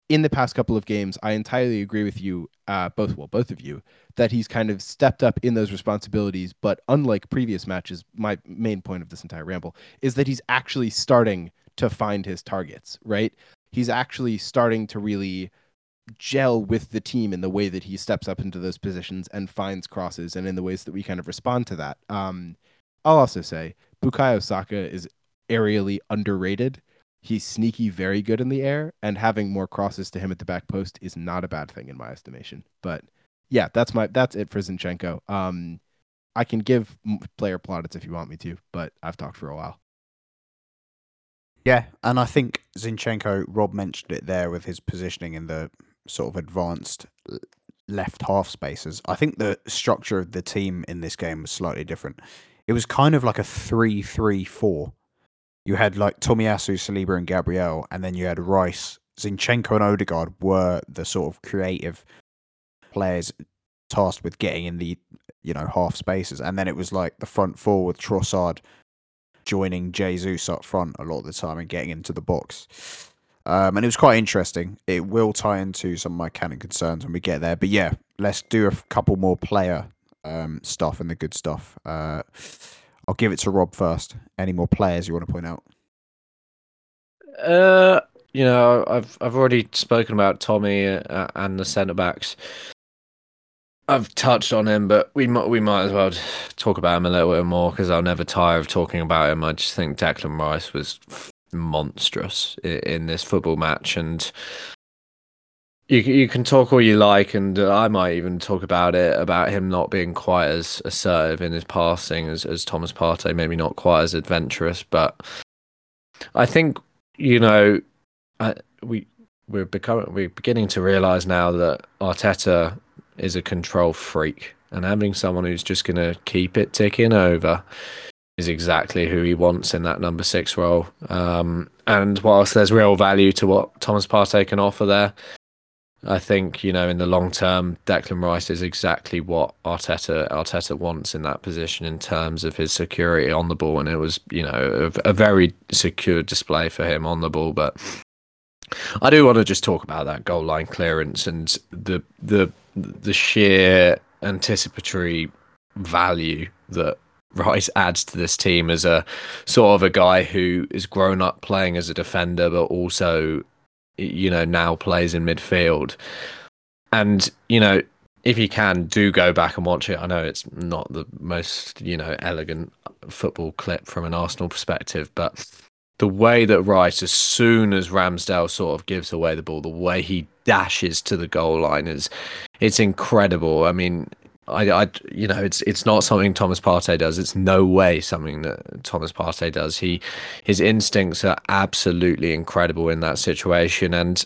in the past couple of games, I entirely agree with you, uh, both well, both of you, that he's kind of stepped up in those responsibilities. But unlike previous matches, my main point of this entire ramble is that he's actually starting to find his targets. Right? He's actually starting to really gel with the team in the way that he steps up into those positions and finds crosses and in the ways that we kind of respond to that. Um, I'll also say Bukayo Saka is aerially underrated. He's sneaky, very good in the air, and having more crosses to him at the back post is not a bad thing in my estimation. But yeah, that's my that's it for Zinchenko. Um, I can give player plaudits if you want me to, but I've talked for a while. Yeah, and I think Zinchenko, Rob mentioned it there with his positioning in the sort of advanced left half spaces. I think the structure of the team in this game was slightly different. It was kind of like a 3 3 4. You had like Tomiyasu, Saliba, and Gabriel, and then you had Rice. Zinchenko and Odegaard were the sort of creative players tasked with getting in the you know half spaces, and then it was like the front four with Trossard joining Jesus up front a lot of the time and getting into the box. Um, and it was quite interesting. It will tie into some of my canon concerns when we get there. But yeah, let's do a couple more player um, stuff and the good stuff. Uh, I'll give it to Rob first. Any more players you want to point out? Uh, you know, I've I've already spoken about Tommy uh, and the centre backs. I've touched on him, but we might we might as well talk about him a little bit more because I'll never tire of talking about him. I just think Declan Rice was monstrous in, in this football match, and you you can talk all you like, and I might even talk about it about him not being quite as assertive in his passing as as Thomas Partey, maybe not quite as adventurous, but I think you know, I, we we're becoming we're beginning to realize now that Arteta is a control freak, and having someone who's just going to keep it ticking over is exactly who he wants in that number six role. Um, and whilst there's real value to what Thomas Partey can offer there, I think you know in the long term, Declan Rice is exactly what Arteta Arteta wants in that position in terms of his security on the ball, and it was you know a, a very secure display for him on the ball. But I do want to just talk about that goal line clearance and the the the sheer anticipatory value that Rice adds to this team as a sort of a guy who is grown up playing as a defender, but also you know, now plays in midfield. And, you know, if you can, do go back and watch it. I know it's not the most, you know, elegant football clip from an Arsenal perspective, but the way that Rice, as soon as Ramsdale sort of gives away the ball, the way he dashes to the goal line is, it's incredible. I mean, I, I, you know, it's it's not something Thomas Partey does. It's no way something that Thomas Partey does. He, his instincts are absolutely incredible in that situation, and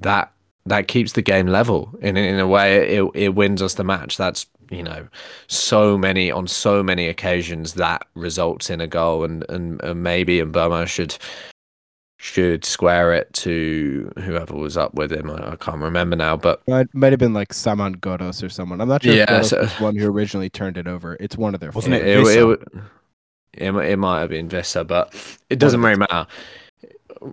that that keeps the game level. In in a way, it it wins us the match. That's you know, so many on so many occasions that results in a goal, and and, and maybe Mbeumo should should square it to whoever was up with him. I, I can't remember now, but it might have been like Saman Ghoddos or someone. I'm not sure. Yeah, so, was one who originally turned it over. It's one of their. Wasn't it? It, it, it, it, might have been Wissa, but it doesn't really matter.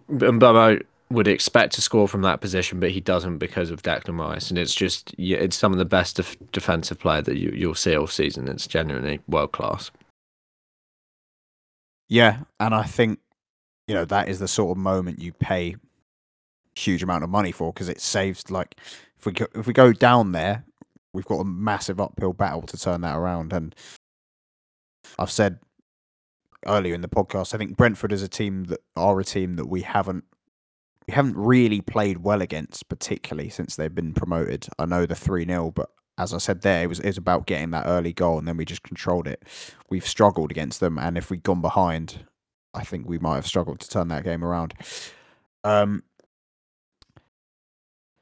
Mbeumo would expect to score from that position, but he doesn't because of Declan Rice, and it's just it's some of the best def- defensive play that you you'll see all season. It's genuinely world class. Yeah, and I think you know that is the sort of moment you pay huge amount of money for because it saves like if we go, if we go down there we've got a massive uphill battle to turn that around and I've said earlier in the podcast I think Brentford is a team that are a team that we haven't we haven't really played well against particularly since they've been promoted I know the 3-0 but as I said there, it was, it was about getting that early goal and then we just controlled it. We've struggled against them, and if we'd gone behind, I think we might have struggled to turn that game around. Um,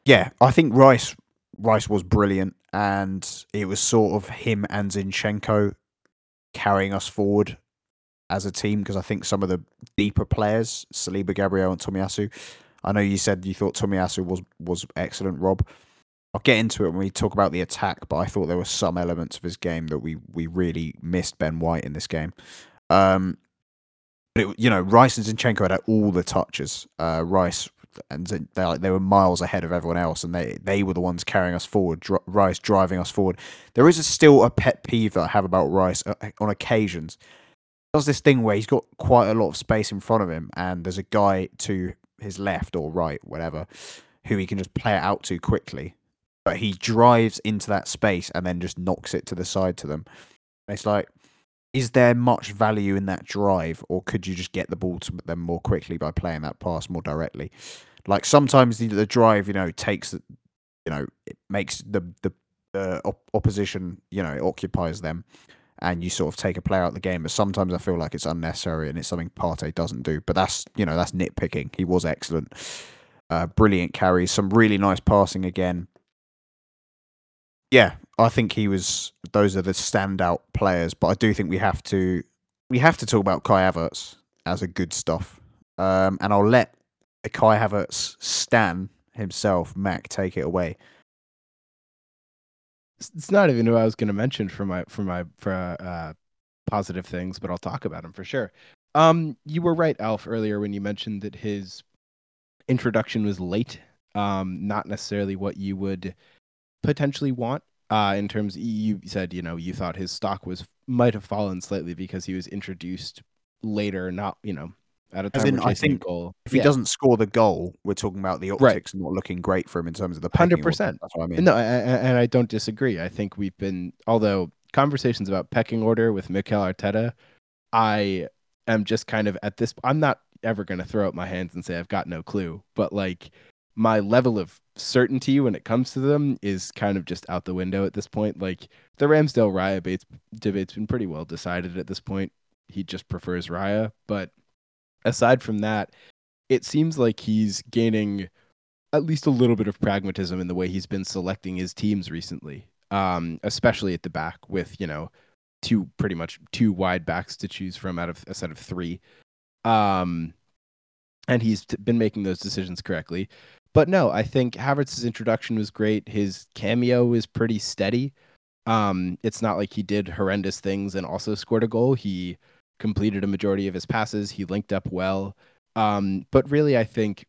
yeah, I think Rice Rice was brilliant, and it was sort of him and Zinchenko carrying us forward as a team because I think some of the deeper players, Saliba, Gabriel, and Tomiyasu. I know you said you thought Tomiyasu was was excellent, Rob. I'll get into it when we talk about the attack, but I thought there were some elements of his game that we we really missed Ben White in this game. Um, but it, you know, Rice and Zinchenko had all the touches. Uh, Rice and they like they were miles ahead of everyone else, and they they were the ones carrying us forward. Dr- Rice driving us forward. There is a, still a pet peeve that I have about Rice uh, on occasions. He does this thing where he's got quite a lot of space in front of him, and there's a guy to his left or right, whatever, who he can just play it out to quickly. But he drives into that space and then just knocks it to the side to them. It's like is there much value in that drive, or could you just get the ball to them more quickly by playing that pass more directly? Like sometimes the, the drive, you know, takes, you know, it makes the the uh, op- opposition, you know, occupies them, and you sort of take a player out of the game. But sometimes I feel like it's unnecessary, and it's something Partey doesn't do. But that's you know that's nitpicking. He was excellent, uh, brilliant carries, some really nice passing again yeah, I think he was. Those are the standout players, but I do think we have to we have to talk about Kai Havertz as a good stuff. Um, and I'll let Kai Havertz Stan himself, Mac, take it away. It's not even who I was going to mention for my for my for uh, positive things, but I'll talk about him for sure. Um, you were right, Alf, earlier when you mentioned that his introduction was late. Um, not necessarily what you would potentially want. Uh, in terms, you said you know you thought his stock was might have fallen slightly because he was introduced later, not you know at a time in, I think goal. If he Yeah. doesn't score the goal, we're talking about the Right. optics not looking great for him in terms of the 100%. That's what I mean. No, and I don't disagree. I think we've been, although conversations about pecking order with Mikel Arteta, I am just kind of at this. I'm not ever going to throw up my hands and say I've got no clue, but like my level of certainty when it comes to them is kind of just out the window at this point. Like the Ramsdale Raya debate's, been pretty well decided at this point. He just prefers Raya, but aside from that, it seems like he's gaining at least a little bit of pragmatism in the way he's been selecting his teams recently, um, especially at the back with you know two pretty much two wide backs to choose from out of a set of three, um, and he's been making those decisions correctly. But no, I think Havertz's introduction was great. His cameo is pretty steady. Um, it's not like he did horrendous things and also scored a goal. He completed a majority of his passes. He linked up well. Um, but really, I think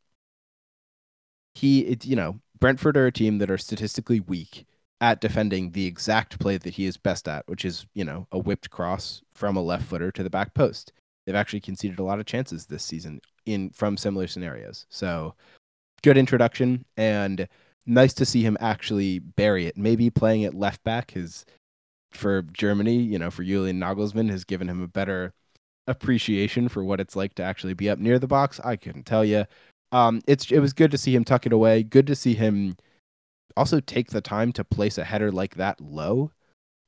he, it, you know, Brentford are a team that are statistically weak at defending the exact play that he is best at, which is, you know, a whipped cross from a left footer to the back post. They've actually conceded a lot of chances this season in from similar scenarios. So, good introduction and nice to see him actually bury it. Maybe playing at left back is for Germany, you know, for Julian Nagelsmann has given him a better appreciation for what it's like to actually be up near the box. I couldn't tell you. Um, it's it was good to see him tuck it away. Good to see him also take the time to place a header like that low.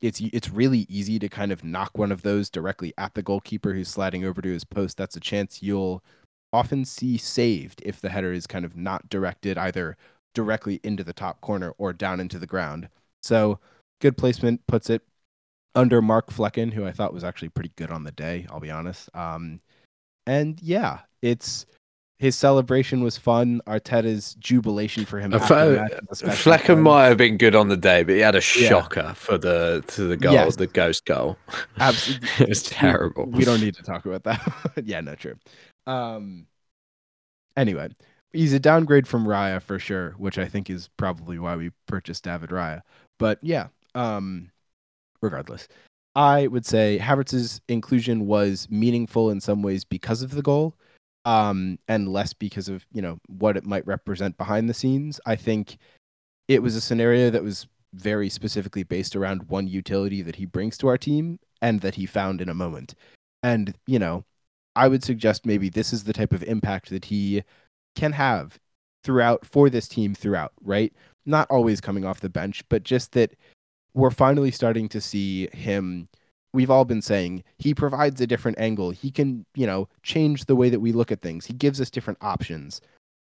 It's it's really easy to kind of knock one of those directly at the goalkeeper who's sliding over to his post. That's a chance you'll often see saved if the header is kind of not directed either directly into the top corner or down into the ground. So good placement puts it under Mark Flekken, who I thought was actually pretty good on the day. I'll be honest. Um, and yeah, it's his celebration was fun. Arteta's jubilation for him. After the Fle- match was especially Flekken might have been good on the day, but he had a Yeah. shocker for the to the goal, Yes. the ghost goal. Absolutely. it was terrible. We, we don't need to talk about that. yeah, no, true. Um, anyway, he's a downgrade from Raya for sure, which I think is probably why we purchased David Raya. But yeah, um, regardless, I would say Havertz's inclusion was meaningful in some ways because of the goal, um, and less because of you know what it might represent behind the scenes. I think it was a scenario that was very specifically based around one utility that he brings to our team and that he found in a moment. And, you know, I would suggest maybe this is the type of impact that he can have throughout for this team throughout, right? Not always coming off the bench, but just that we're finally starting to see him. We've all been saying he provides a different angle. He can, you know, change the way that we look at things. He gives us different options.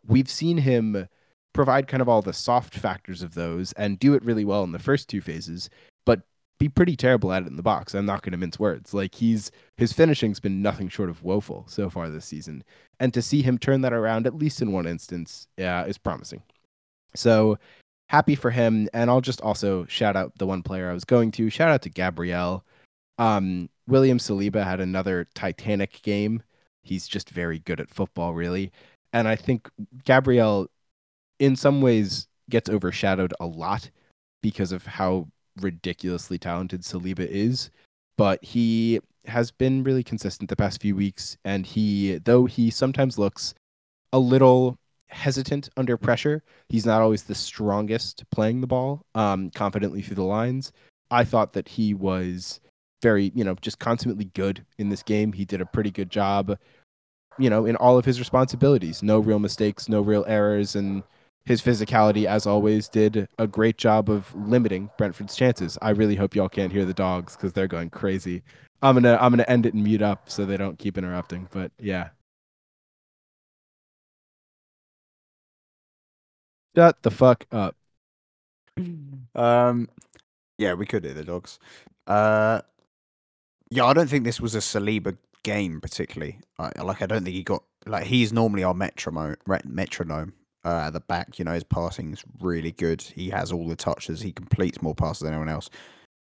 We've seen him provide kind of all the soft factors of those and do it really well in the first two phases, but be pretty terrible at it in the box. I'm not going to mince words. Like he's his finishing's been nothing short of woeful so far this season, and to see him turn that around at least in one instance, yeah, is promising. So happy for him, and I'll just also shout out the one player I was going to. Shout out to Gabrielle. Um, William Saliba had another Titanic game. He's just very good at football, really, and I think Gabrielle in some ways gets overshadowed a lot because of how ridiculously talented Saliba is, but he has been really consistent the past few weeks and he though he sometimes looks a little hesitant under pressure, he's not always the strongest playing the ball um confidently through the lines. I thought that he was very, you know, just consummately good in this game. He did a pretty good job, you know, in all of his responsibilities. No real mistakes, no real errors and his physicality, as always, did a great job of limiting Brentford's chances. I really hope y'all can't hear the dogs because they're going crazy. I'm gonna I'm gonna end it and mute up so they don't keep interrupting. But yeah. Shut the fuck up. Um, yeah, we could hear the dogs. Uh, yeah, I don't think this was a Saliba game particularly. I, like, I don't think he got like he's normally our metronome. Metronome. Uh, at the back. You know, his passing is really good. He has all the touches. He completes more passes than anyone else.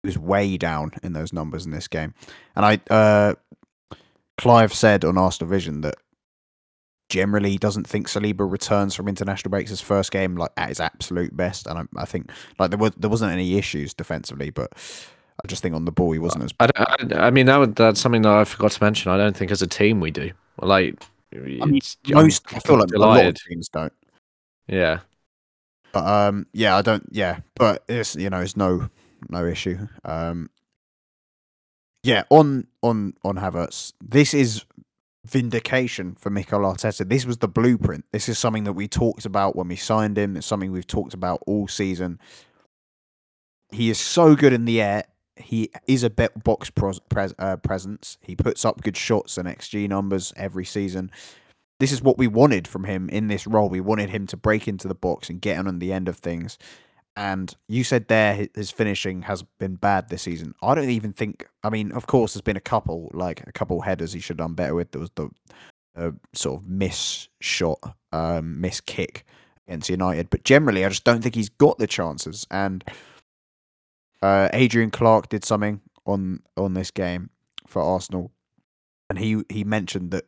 He was way down in those numbers in this game. And I, uh, Clive said on Arsenal Vision that generally he doesn't think Saliba returns from international breaks his first game like at his absolute best. And I, I think like there was there wasn't any issues defensively, but I just think on the ball he wasn't as. I, I, I mean, that would, that's something that I forgot to mention. I don't think as a team we do. Like, I'm Most I feel like a lot of teams don't. Yeah. But um, yeah, I don't. Yeah, but it's you know it's no no issue. Um, yeah, on on on Havertz, this is vindication for Mikel Arteta. This was the blueprint. This is something that we talked about when we signed him. It's something we've talked about all season. He is so good in the air. He is a box pres, uh, presence. He puts up good shots and XG numbers every season. This is what we wanted from him in this role. We wanted him to break into the box and get on the end of things. And you said there his finishing has been bad this season. I don't even think. I mean, of course, there's been a couple, like a couple headers he should have done better with. There was the uh, sort of miss shot, um, miss kick against United. But generally, I just don't think he's got the chances. And uh, Adrian Clarke did something on on this game for Arsenal, and he he mentioned that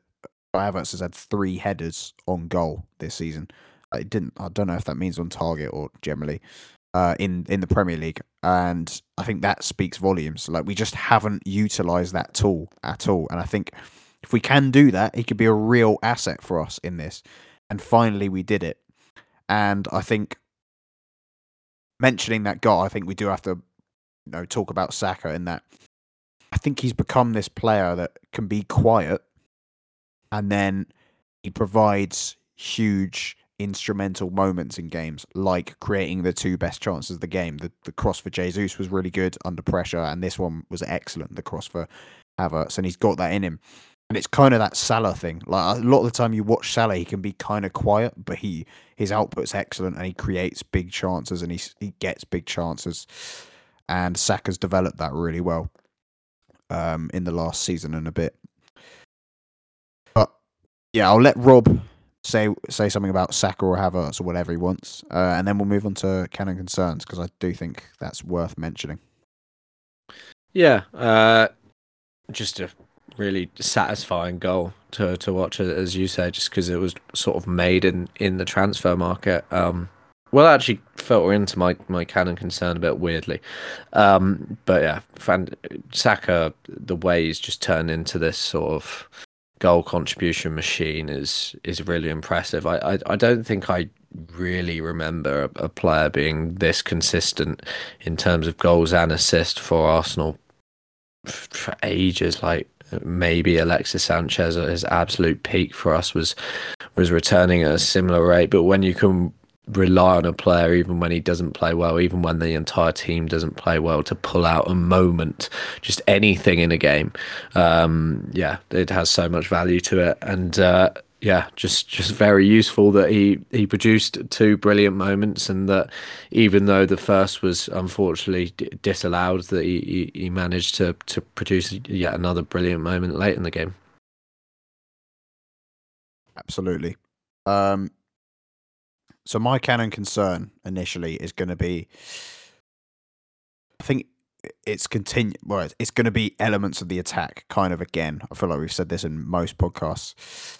Havertz has had three headers on goal this season. I didn't. I don't know if that means on target or generally uh, in in the Premier League, and I think that speaks volumes. Like we just haven't utilized that tool at all, and I think if we can do that, he could be a real asset for us in this. And finally, we did it. And I think mentioning that guy, I think we do have to, you know, talk about Saka in that. I think he's become this player that can be quiet, and then he provides huge instrumental moments in games, like creating the two best chances of the game. The the cross for Jesus was really good under pressure, and this one was excellent. The cross for Havertz, and he's got that in him. And it's kind of that Salah thing. Like a lot of the time, you watch Salah, he can be kind of quiet, but he his output's excellent, and he creates big chances, and he he gets big chances. And Saka's developed that really well um, in the last season and a bit. Yeah, I'll let Rob say say something about Saka or Havertz or whatever he wants, uh, and then we'll move on to canon concerns because I do think that's worth mentioning. Yeah, uh, just a really satisfying goal to to watch, as you say, just because it was sort of made in in the transfer market. Um, will actually filter into my my canon concern a bit weirdly, um, but yeah, fan, Saka the way he's just turned into this sort of goal contribution machine is is really impressive. I I, I don't think I really remember a, a player being this consistent in terms of goals and assists for Arsenal for ages. Like maybe Alexis Sanchez at his absolute peak for us was was returning at a similar rate. But when you can rely on a player even when he doesn't play well, even when the entire team doesn't play well, to pull out a moment, just anything in a game, um, yeah, it has so much value to it. And uh, yeah, just just very useful that he he produced two brilliant moments, and that even though the first was unfortunately d- disallowed, that he, he he managed to to produce yet another brilliant moment late in the game. Absolutely. Um, so my canon concern initially is going to be, I think it's continue. Well, it's- going to be elements of the attack, kind of again. I feel like we've said this in most podcasts.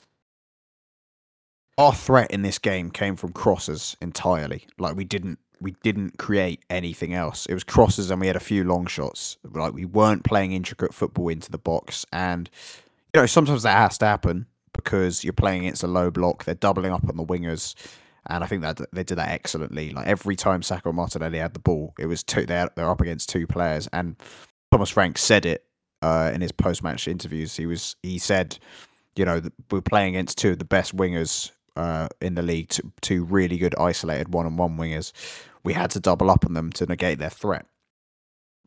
Our threat in this game came from crosses entirely. Like we didn't we didn't create anything else. It was crosses and we had a few long shots. Like we weren't playing intricate football into the box. And you know, sometimes that has to happen because you're playing against a low block. They're doubling up on the wingers. And I think that they did that excellently. Like every time Saka Martinelli had the ball, it was two. They're they're up against two players, and Thomas Frank said it uh, in his post-match interviews. He was he said, you know, we're playing against two of the best wingers uh, in the league, two, two really good isolated one-on-one wingers. We had to double up on them to negate their threat,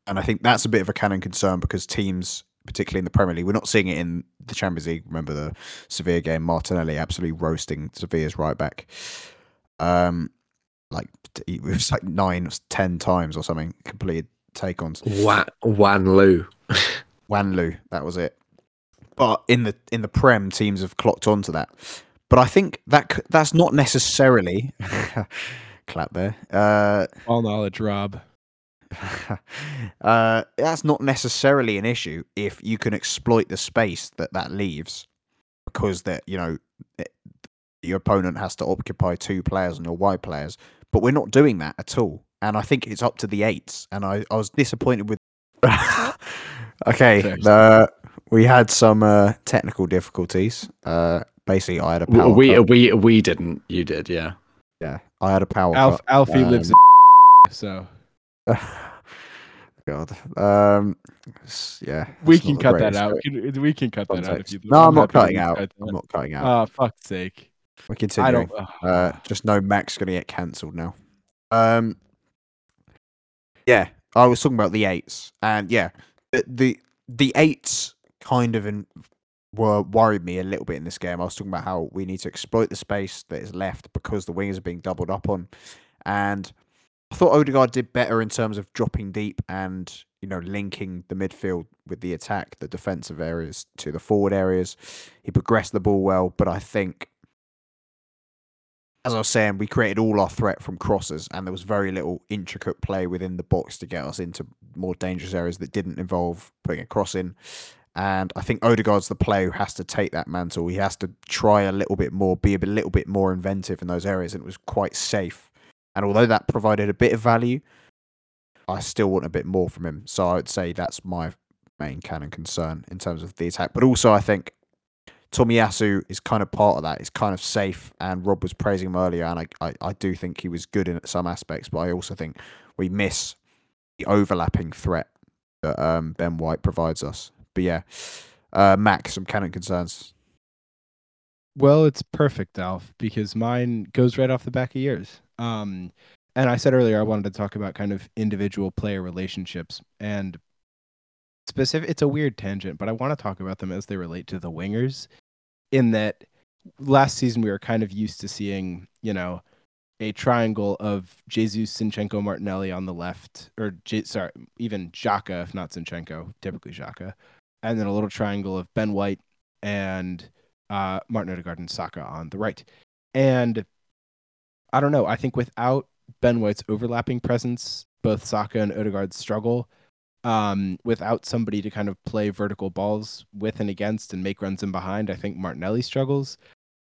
and I think that's a bit of a canon concern because teams, particularly in the Premier League, we're not seeing it in the Champions League. Remember the Sevilla game, Martinelli absolutely roasting Sevilla's right back. Um, like it was like nine, ten times or something. Completed take ons. Wan, Wan Lu. Juanlu, that was it. But in the in the Prem, teams have clocked onto that. but I think that c- that's not necessarily clap there. Uh, All knowledge, Rob. uh, that's not necessarily an issue if you can exploit the space that that leaves, because that you know it- your opponent has to occupy two players and your wide players. But we're not doing that at all, and I think it's up to the eights. And I, I was disappointed with. okay, uh, we had some uh, technical difficulties. Uh, basically, I had a power we cut. we we didn't. You did, yeah. Yeah, I had a power Alf, cut. Alfie lives um, in so God. Um. Yeah. we can cut that out. co- We can, cut that out if you. No, I'm not cutting out. I'm not cutting out. Oh, fuck's sake. We're I continuing. don't. Uh, just know Mac's gonna get cancelled now. Um. Yeah, I was talking about the eights, and yeah, the the, the eights kind of in, were worried me a little bit in this game. I was talking about how we need to exploit the space that is left because the wingers are being doubled up on, and I thought Odegaard did better in terms of dropping deep and you know linking the midfield with the attack, the defensive areas to the forward areas. He progressed the ball well, but I think as I was saying, we created all our threat from crosses, and there was very little intricate play within the box to get us into more dangerous areas that didn't involve putting a cross in. And I think Odegaard's the player who has to take that mantle. He has to try a little bit more, be a little bit more inventive in those areas, and it was quite safe. And although that provided a bit of value, I still want a bit more from him. So I would say that's my main canon concern in terms of the attack. But also, I think Tomiyasu is kind of part of that. It's kind of safe, and Rob was praising him earlier, and I, I, I do think he was good in some aspects, but I also think we miss the overlapping threat that um, Ben White provides us. But yeah, uh, Mac, some canon concerns. Well, it's perfect, Alf, because mine goes right off the back of yours. Um, and I said earlier I wanted to talk about kind of individual player relationships and specific. It's a weird tangent, but I want to talk about them as they relate to the wingers. In that, last season we were kind of used to seeing, you know, a triangle of Jesus, Zinchenko, Martinelli on the left, or J- sorry, even Xhaka, if not Zinchenko, typically Xhaka, and then a little triangle of Ben White and uh, Martin Odegaard and Saka on the right. And I don't know. I think without Ben White's overlapping presence, both Saka and Odegaard struggle. Um, without somebody to kind of play vertical balls with and against and make runs in behind, I think Martinelli struggles.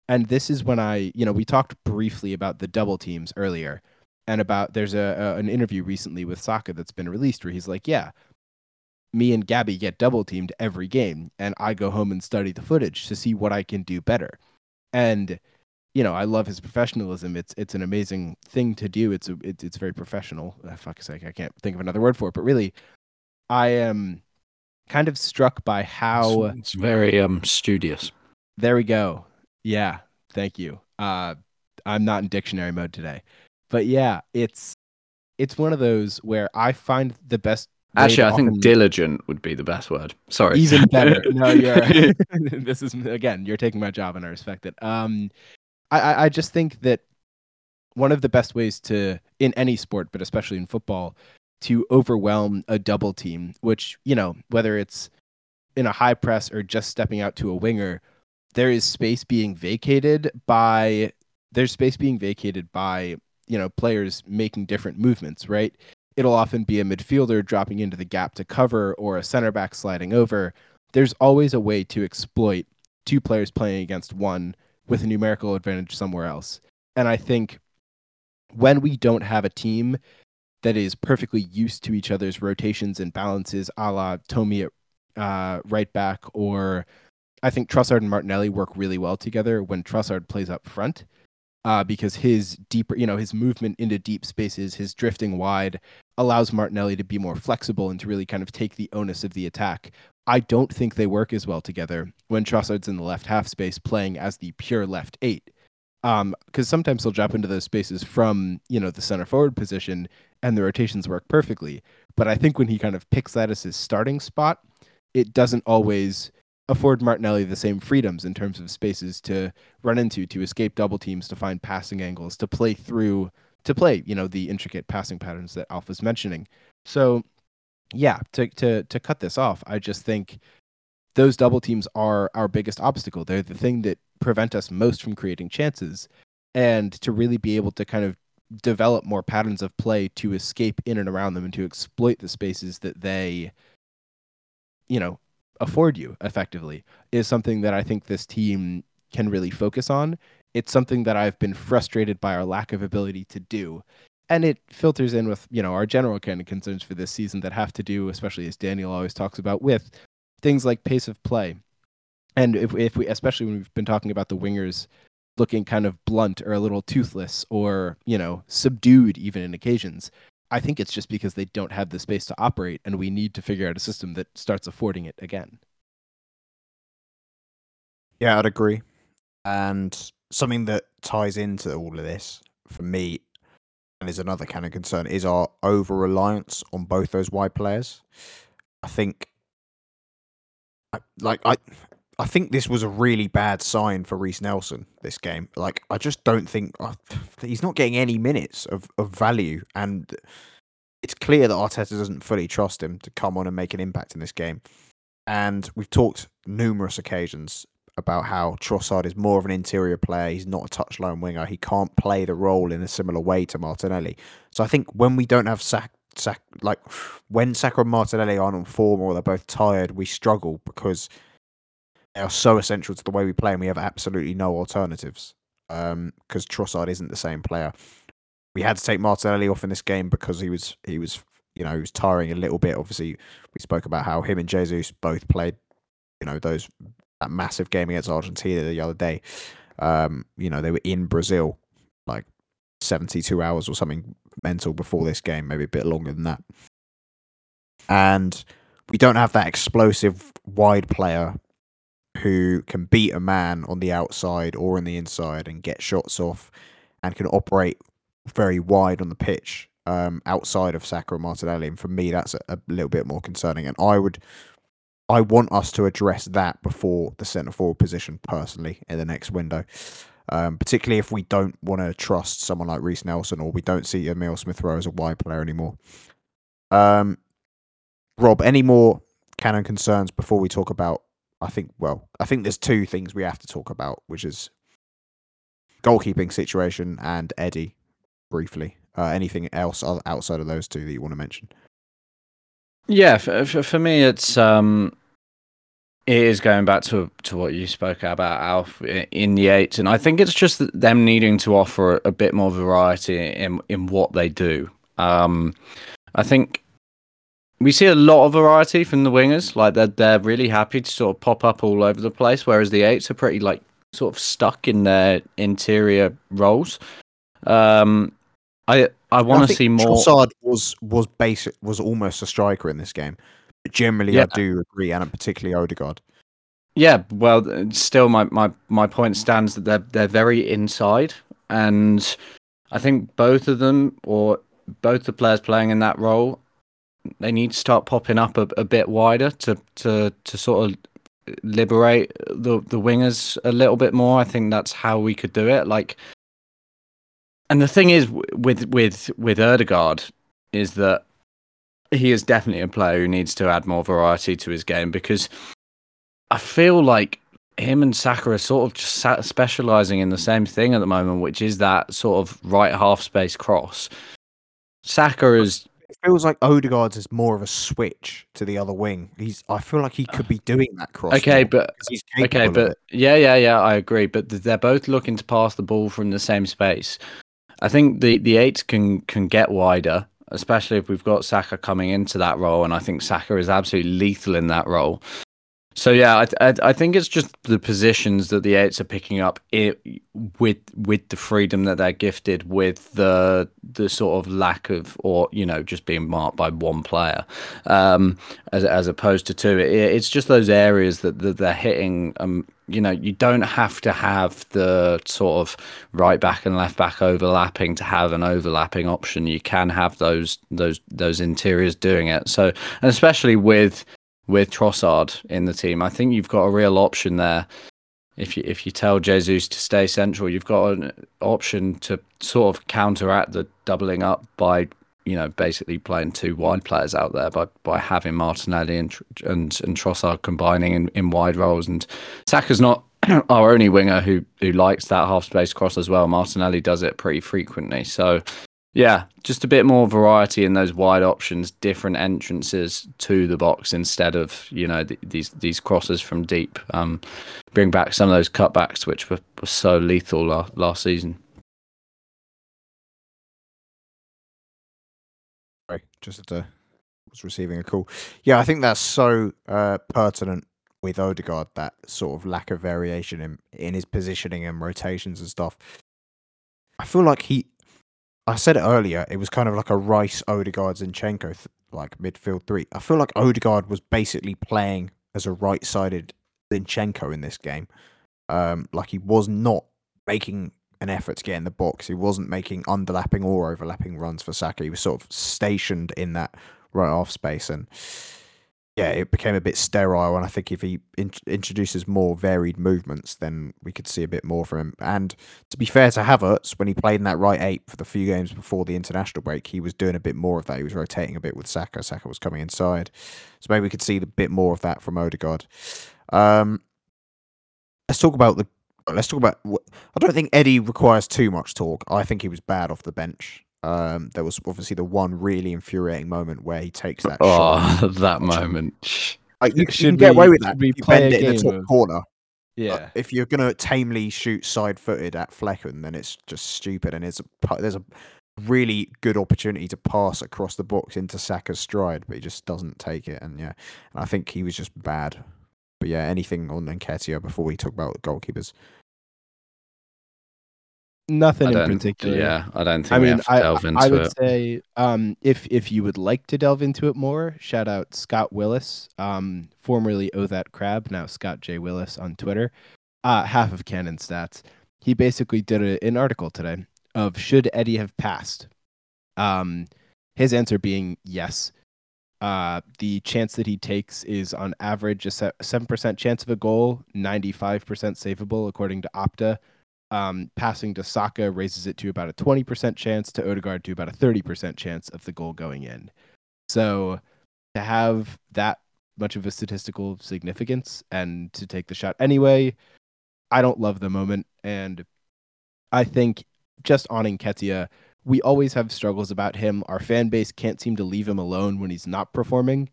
And this is when I, you know, we talked briefly about the double teams earlier, and about there's a, a an interview recently with Saka that's been released where he's like, yeah, me and Gabby get double teamed every game, and I go home and study the footage to see what I can do better. And you know, I love his professionalism. It's it's an amazing thing to do. It's a, it's very professional. Uh, fuck's sake, I can't think of another word for it. But really, I am kind of struck by how. it's, it's very um studious. There we go. Yeah, thank you. Uh, I'm not in dictionary mode today, but yeah, it's it's one of those where I find the best. Actually, I think diligent would be the best word. Sorry. even better. No, you're. this is again. You're taking my job, and I respect it. Um, I, I I just think that one of the best ways to in any sport, but especially in football, to overwhelm a double team, which you know whether it's in a high press or just stepping out to a winger, there is space being vacated by there's space being vacated by you know players making different movements, right? It'll often be a midfielder dropping into the gap to cover or a center back sliding over. There's always a way to exploit two players playing against one with a numerical advantage somewhere else. And I think when we don't have a team that is perfectly used to each other's rotations and balances, a la Tommy at uh, right back, or I think Trossard and Martinelli work really well together when Trossard plays up front. Uh, because his deeper, you know, his movement into deep spaces, his drifting wide, allows Martinelli to be more flexible and to really kind of take the onus of the attack. I don't think they work as well together when Trossard's in the left half space playing as the pure left eight. Um, because sometimes he'll drop into those spaces from, you know, the center forward position and the rotations work perfectly. But I think when he kind of picks that as his starting spot, it doesn't always afford Martinelli the same freedoms in terms of spaces to run into, to escape double teams, to find passing angles, to play through, to play, you know, the intricate passing patterns that Alpha's mentioning. So yeah, to to to cut this off, I just think those double teams are our biggest obstacle. They're the thing that prevent us most from creating chances and to really be able to kind of develop more patterns of play to escape in and around them and to exploit the spaces that they you know afford you effectively is something that I think this team can really focus on. It's something that I've been frustrated by our lack of ability to do. And it filters in with, you know, our general kind of concerns for this season that have to do, especially as Daniel always talks about, with things like pace of play. And if, if we, especially when we've been talking about the wingers looking kind of blunt or a little toothless or, you know, subdued even in occasions, I think it's just because they don't have the space to operate, and we need to figure out a system that starts affording it again. Yeah, I'd agree. And something that ties into all of this for me, and is another kind of concern, is our over reliance on both those wide players. I think, like I, I think this was a really bad sign for Reiss Nelson this game. Like I just don't think uh, he's not getting any minutes of, of value, and it's clear that Arteta doesn't fully trust him to come on and make an impact in this game. And we've talked numerous occasions about how Trossard is more of an interior player. He's not a touchline winger. He can't play the role in a similar way to Martinelli. So I think when we don't have Sack, Sack like when Saka and Martinelli aren't on form or they're both tired, we struggle because are so essential to the way we play, and we have absolutely no alternatives. Because um, Trossard isn't the same player. We had to take Martinelli off in this game because he was he was you know he was tiring a little bit. Obviously, we spoke about how him and Jesus both played you know those that massive game against Argentina the other day. Um, you know, they were in Brazil like 72 hours or something mental before this game, maybe a bit longer than that. And we don't have that explosive wide player who can beat a man on the outside or on the inside and get shots off and can operate very wide on the pitch um, outside of Saka and Martinelli. And for me, that's a, a little bit more concerning. And I would I want us to address that before the centre forward position personally in the next window. Um, particularly if we don't want to trust someone like Reiss Nelson or we don't see Emil Smith Rowe as a wide player anymore. Um, Rob, any more canon concerns before we talk about? I think, well, I think there's two things we have to talk about, which is goalkeeping situation and Eddie briefly. Uh, anything else outside of those two that you want to mention? Yeah, for, for, me, it's um, it is going back to to what you spoke about, Alf, in the eight, and I think it's just them needing to offer a bit more variety in in what they do. Um, I think we see a lot of variety from the wingers, like they're they're really happy to sort of pop up all over the place, whereas the eights are pretty like sort of stuck in their interior roles. Um, I I want to see more. Trossard was was basic was almost a striker in this game. But generally, yeah. I do agree, and particularly Odegaard. Yeah, well, still, my, my, my point stands that they're they're very inside, and I think both of them, or both the players playing in that role, they need to start popping up a, a bit wider to to to sort of liberate the the wingers a little bit more. I think that's how we could do it. Like, and the thing is with with with Odegaard is that he is definitely a player who needs to add more variety to his game because I feel like him and Saka are sort of just specializing in the same thing at the moment, which is that sort of right half space cross. Saka is. It feels like Odegaard's is more of a switch to the other wing. He's. I feel like he could be doing that cross. Okay, but okay, but yeah, yeah, yeah. I agree. But they're both looking to pass the ball from the same space. I think the the eights can can get wider especially if we've got Saka coming into that role, and I think Saka is absolutely lethal in that role. So yeah, I, I, think it's just the positions that the eights are picking up it, with with the freedom that they're gifted with the the sort of lack of or you know just being marked by one player um, as as opposed to two. It, it's just those areas that, that they're hitting. Um, you know, you don't have to have the sort of right back and left back overlapping to have an overlapping option. You can have those those those interiors doing it. So, and especially with with Trossard in the team, I think you've got a real option there. If you if you tell Jesus to stay central, you've got an option to sort of counteract the doubling up by you know, basically playing two wide players out there by by having Martinelli and and, and Trossard combining in, in wide roles. And Saka's not our only winger who who likes that half space cross as well. Martinelli does it pretty frequently. So yeah, just a bit more variety in those wide options, different entrances to the box instead of you know th- these these crosses from deep. Um, bring back some of those cutbacks which were, were so lethal la- last season. Sorry, just was receiving a call. Yeah, I think that's so uh, pertinent with Odegaard that sort of lack of variation in in his positioning and rotations and stuff. I feel like he. I said it earlier. It was kind of like a Rice, Odegaard, Zinchenko, th- like midfield three. I feel like Odegaard was basically playing as a right-sided Zinchenko in this game. Um, like he was not making an effort to get in the box. He wasn't making underlapping or overlapping runs for Saka. He was sort of stationed in that right half space, and yeah, it became a bit sterile. And I think if he in- introduces more varied movements, then we could see a bit more from him. And to be fair to Havertz, when he played in that right eight for the few games before the international break, he was doing a bit more of that. He was rotating a bit with Saka. Saka was coming inside, so maybe we could see a bit more of that from Odegaard. Um, let's talk about the. Let's talk about. I don't think Eddie requires too much talk. I think he was bad off the bench. Um, there was obviously the one really infuriating moment where he takes that shot. Oh, that moment. Like you, you Should can get we- away with that. if You bend it in the top of... corner. Yeah. Like, if you're gonna tamely shoot side-footed at Flekken, then it's just stupid. And it's a there's a really good opportunity to pass across the box into Saka's stride, but he just doesn't take it. And yeah, and I think he was just bad. But yeah, anything on Nketiah before we talk about goalkeepers? Nothing in particular. yeah, I don't think I we mean, have to I, delve I- would it. say um, if if you would like to delve into it more, shout out Scott Willis, um, formerly Oh That Crab, now Scott J Willis on Twitter, uh, half of Cannon Stats. He basically did a, an article today of should Eddie have passed. Um, his answer being yes. Uh, the chance that he takes is on average a seven percent chance of a goal, ninety five percent savable according to Opta um, passing to Saka raises it to about a 20% chance, to Odegaard to about a 30% chance of the goal going in. So to have that much of a statistical significance and to take the shot anyway, I don't love the moment. And I think just on Nketiah, we always have struggles about him. Our fan base can't seem to leave him alone when he's not performing.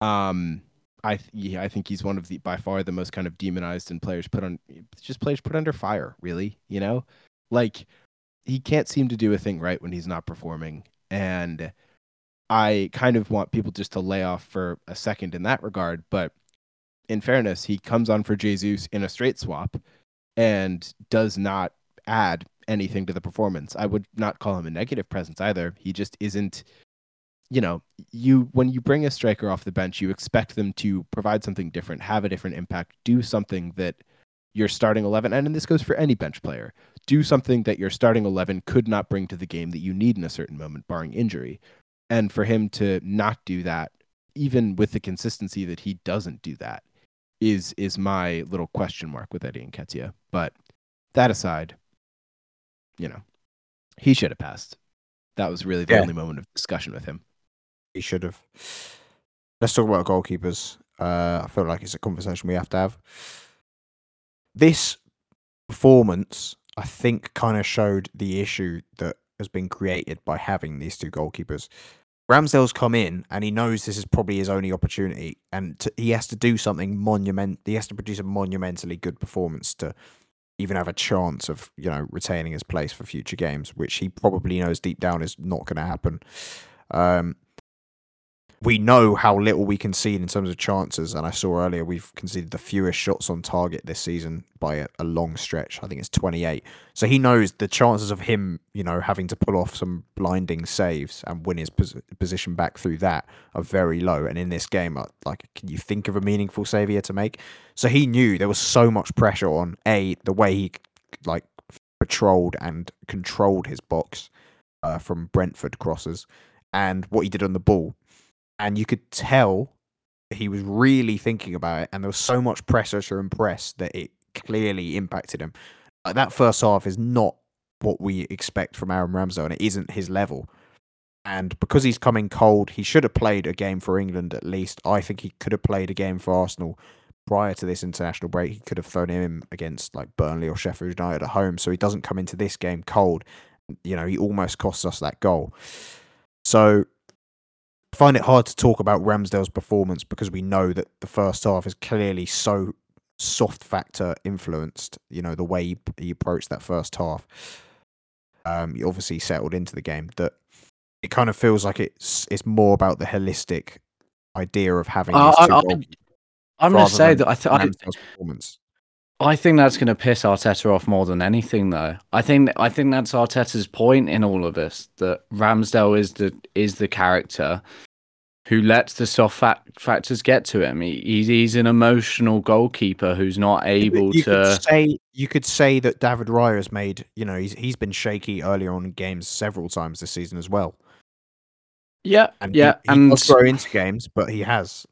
Um, I th- yeah, I think he's one of the by far the most kind of demonized and players put on just players put under fire, really, you know? Like he can't seem to do a thing right when he's not performing. And I kind of want people just to lay off for a second in that regard, but in fairness, he comes on for Jesus in a straight swap and does not add anything to the performance. I would not call him a negative presence either. He just isn't you know, you when you bring a striker off the bench, you expect them to provide something different, have a different impact, do something that your starting 11 and and this goes for any bench player. Do something that your starting 11 could not bring to the game that you need in a certain moment barring injury. And for him to not do that even with the consistency that he doesn't do that is is my little question mark with Eddie and Nketiah. But that aside, you know, he should have passed. That was really the Yeah. only moment of discussion with him. He should have. Let's talk about goalkeepers. Uh, I feel like it's a conversation we have to have. This performance, I think, kind of showed the issue that has been created by having these two goalkeepers. Ramsdale's come in and he knows this is probably his only opportunity, and to, he has to do something monument. He has to produce a monumentally good performance to even have a chance of you know retaining his place for future games, which he probably knows deep down is not going to happen. Um, we know how little we concede in terms of chances, and I saw earlier we've conceded the fewest shots on target this season by a, a long stretch. I think it's 28. So he knows the chances of him, you know, having to pull off some blinding saves and win his pos- position back through that are very low. And in this game, uh, like, can you think of a meaningful save here to make? So he knew there was so much pressure on a the way he like patrolled and controlled his box uh, from Brentford crosses and what he did on the ball and you could tell he was really thinking about it, and there was so much pressure to impress that it clearly impacted him. Like that first half is not what we expect from Aaron Ramsdale, and it isn't his level. And because he's coming cold, he should have played a game for England at least. I think he could have played a game for Arsenal, prior to this international break, he could have thrown him against like Burnley or Sheffield United at home. So he doesn't come into this game cold. You know, he almost costs us that goal. So I find it hard to talk about Ramsdale's performance because we know that the first half is clearly so soft factor influenced. You know, the way he, he approached that first half. Um, he obviously settled into the game. That it kind of feels like it's it's more about the holistic idea of having. Uh, I, I'm going to say that I, th- I. I think that's going to piss Arteta off more than anything, though. I think I think that's Arteta's point in all of this that Ramsdale is the is the character who lets the soft fact factors get to him. He, he's, he's an emotional goalkeeper who's not able you to. could say you could say that David Raya has made you know he's he's been shaky earlier on in games several times this season as well. Yeah, And yeah, he, he and grow into games, but he has.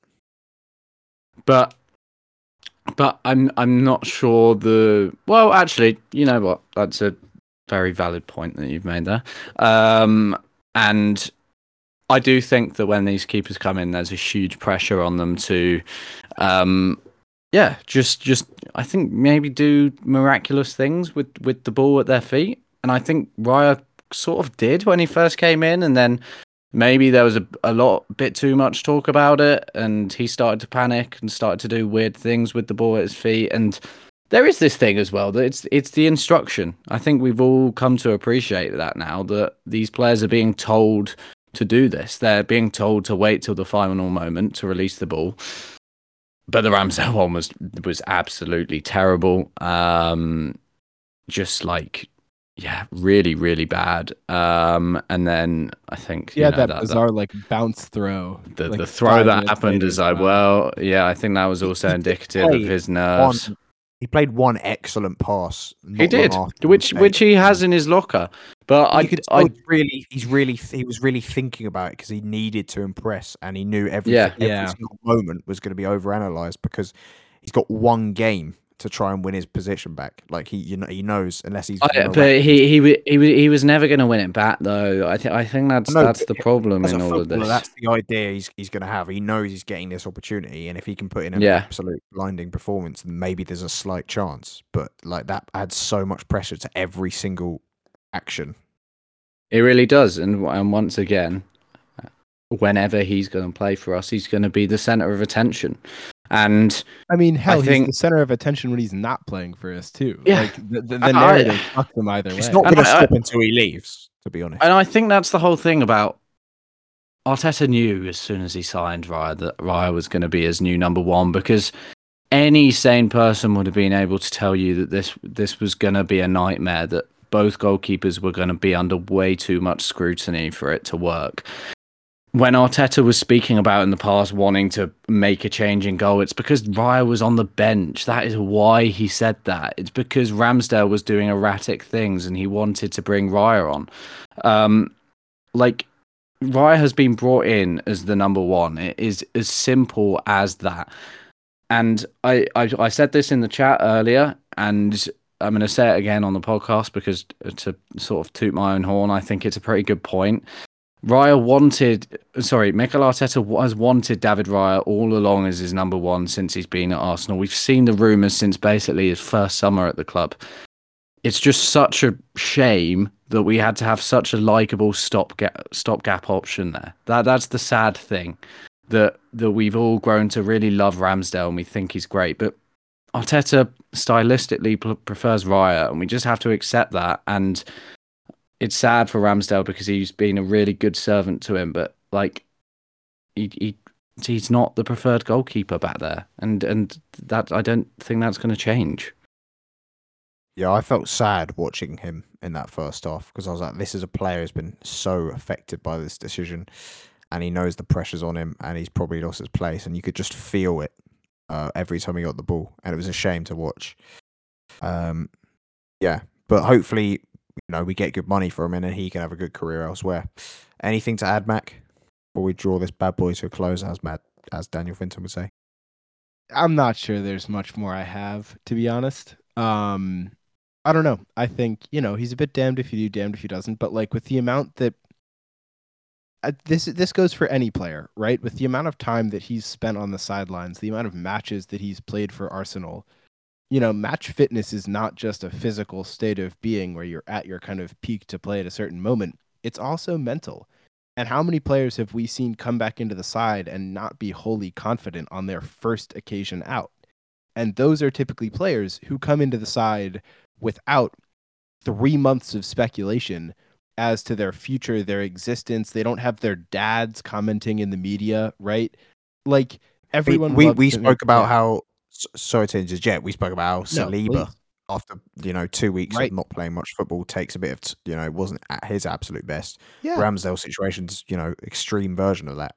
but but I'm I'm not sure the well actually you know what? That's a very valid point that you've made there. Um and I do think that when these keepers come in there's a huge pressure on them to um yeah just just I think maybe do miraculous things with with the ball at their feet. And I think Raya sort of did when he first came in and then maybe there was a, a lot bit too much talk about it and he started to panic and started to do weird things with the ball at his feet. And there is this thing as well that it's it's the instruction. I think we've all come to appreciate that now that these players are being told to do this. They're being told to wait till the final moment to release the ball. But the Ramsdale one was was absolutely terrible. Um just like yeah, really, really bad. Um, and then I think you Yeah, know, that, that, that- bizarre like bounce throw. the, like, the throw that happened is like, wow. well, yeah, I think that was also he did indicative of his nerves. One, he played one excellent pass. He did, which mistake. which he has in his locker. But I, could I, really, he's really, he was really thinking about it because he needed to impress, and he knew every Yeah. every Yeah. single moment was going to be overanalyzed because he's got one game to try and win his position back. Like he, you know, he knows unless he's. I but he he he he was never going to win it back though. I think I think that's No, that's the problem in all of this. that's the idea he's he's going to have. He knows he's getting this opportunity, and if he can put in an Yeah. absolute blinding performance, then maybe there's a slight chance. But like that adds so much pressure to every single action. It really does, and and once again, whenever he's going to play for us, he's going to be the center of attention. And I mean, hell, he's think- the center of attention when he's not playing for us too. Yeah. like the, the, the I- I- narrative fucks him either way. It's not going to I- stop until he leaves. To be honest, And I think that's the whole thing about Arteta knew as soon as he signed Raya that Raya was going to be his new number one because any sane person would have been able to tell you that this this was going to be a nightmare that both goalkeepers were going to be under way too much scrutiny for it to work. When Arteta was speaking about in the past wanting to make a change in goal, it's because Raya was on the bench. That is why he said that. It's because Ramsdale was doing erratic things and he wanted to bring Raya on. Um, like Raya has been brought in as the number one. It is as simple as that. And I, I, I said this in the chat earlier, and I'm going to say it again on the podcast because to sort of toot my own horn, I think it's a pretty good point. Raya wanted, sorry, Mikel Arteta has wanted David Raya all along as his number one since he's been at Arsenal. We've seen the rumours since basically his first summer at the club. It's just such a shame that we had to have such a likable stopgap stopgap option there. That that's the sad thing that that we've all grown to really love Ramsdale and we think he's great, but Arteta stylistically prefers Raya, and we just have to accept that. And it's sad for Ramsdale because he's been a really good servant to him, but like he, he he's not the preferred goalkeeper back there, and and that I don't think that's going to change. Yeah, I felt sad watching him in that first half because I was like, this is a player who's been so affected by this decision and he knows the pressure's on him and he's probably lost his place and you could just feel it uh, every time he got the ball and it was a shame to watch. Um, yeah, but hopefully, you know, we get good money for him and he can have a good career elsewhere. Anything to add, Mac? Before we draw this bad boy to a close, as Matt, as Daniel Finton would say. I'm not sure there's much more I have to be honest. Um, I don't know. I think you know he's a bit damned if you do, damned if he doesn't. But like with the amount that uh, this this goes for any player, right? With the amount of time that he's spent on the sidelines, the amount of matches that he's played for Arsenal, you know, match fitness is not just a physical state of being where you're at your kind of peak to play at a certain moment. It's also mental. And how many players have we seen come back into the side and not be wholly confident on their first occasion out? And those are typically players who come into the side without three months of speculation as to their future, their existence. They don't have their dads commenting in the media, right? Like everyone. We we, we spoke about how sorry to interject. We spoke about how No, Saliba please. after you know two weeks Right. of not playing much football takes a bit of you know wasn't at his absolute best. yeah, Ramsdale situation's you know extreme version of that.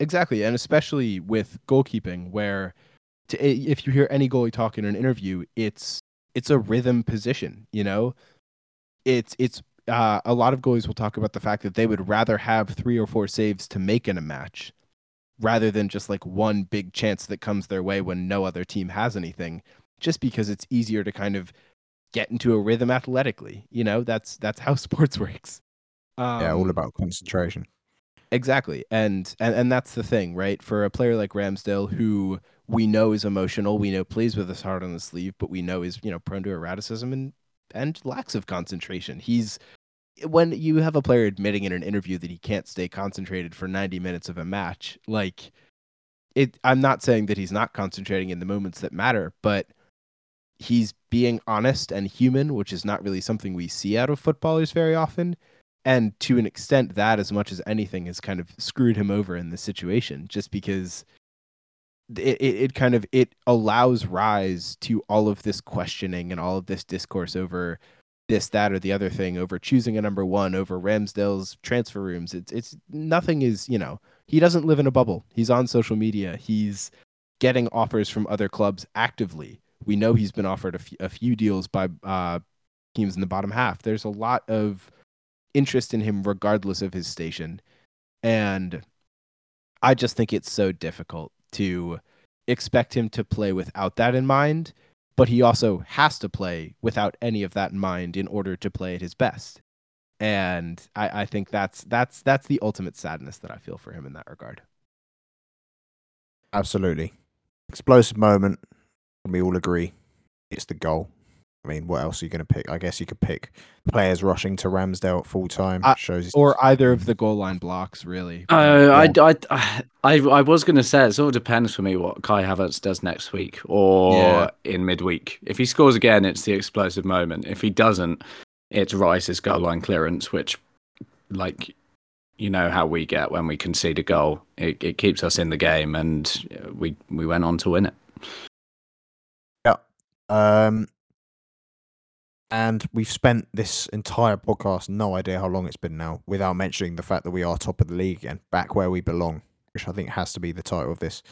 Exactly, and especially with goalkeeping, where to, if you hear any goalie talk in an interview, it's it's a rhythm position. You know, it's it's uh, a lot of goalies will talk about the fact that they would rather have three or four saves to make in a match, rather than just like one big chance that comes their way when no other team has anything. Just because it's easier to kind of get into a rhythm athletically. You know, that's that's how sports works. Um, yeah, all about concentration. Exactly. And, and and that's the thing, right? For a player like Ramsdale who we know is emotional, we know plays with his heart on the sleeve, but we know is, you know, prone to erraticism and and lacks of concentration. He's when you have a player admitting in an interview that he can't stay concentrated for 90 minutes of a match, like it I'm not saying that he's not concentrating in the moments that matter, but he's being honest and human, which is not really something we see out of footballers very often. And to an extent that as much as anything has kind of screwed him over in this situation just because it, it, it kind of it allows rise to all of this questioning and all of this discourse over this that or the other thing over choosing a number one over ramsdale's transfer rooms. It's it's nothing is you know he doesn't live in a bubble. He's on social media. He's getting offers from other clubs actively. We know he's been offered a, f- a few deals by uh, teams in the bottom half. There's a lot of interest in him regardless of his station. And I just think it's so difficult to expect him to play without that in mind, but he also has to play without any of that in mind in order to play at his best. And I, I think that's that's that's the ultimate sadness that I feel for him in that regard. Absolutely, explosive moment. We all agree it's the goal. I mean, what else are you going to pick? I guess you could pick players rushing to Ramsdale at full time. Uh, shows his- Or either of the goal line blocks, really. Uh, I, Yeah. I, I, I was going to say it sort of depends for me what Kai Havertz does next week or Yeah. in midweek. If he scores again, it's the explosive moment. If he doesn't, it's Rice's goal line clearance, which, like, you know how we get when we concede a goal. It, it keeps us in the game, and uh, we we went on to win it. Yeah. Um, and we've spent this entire podcast, no idea how long it's been now, without mentioning the fact that we are top of the league again, back where we belong, which I think has to be the title of this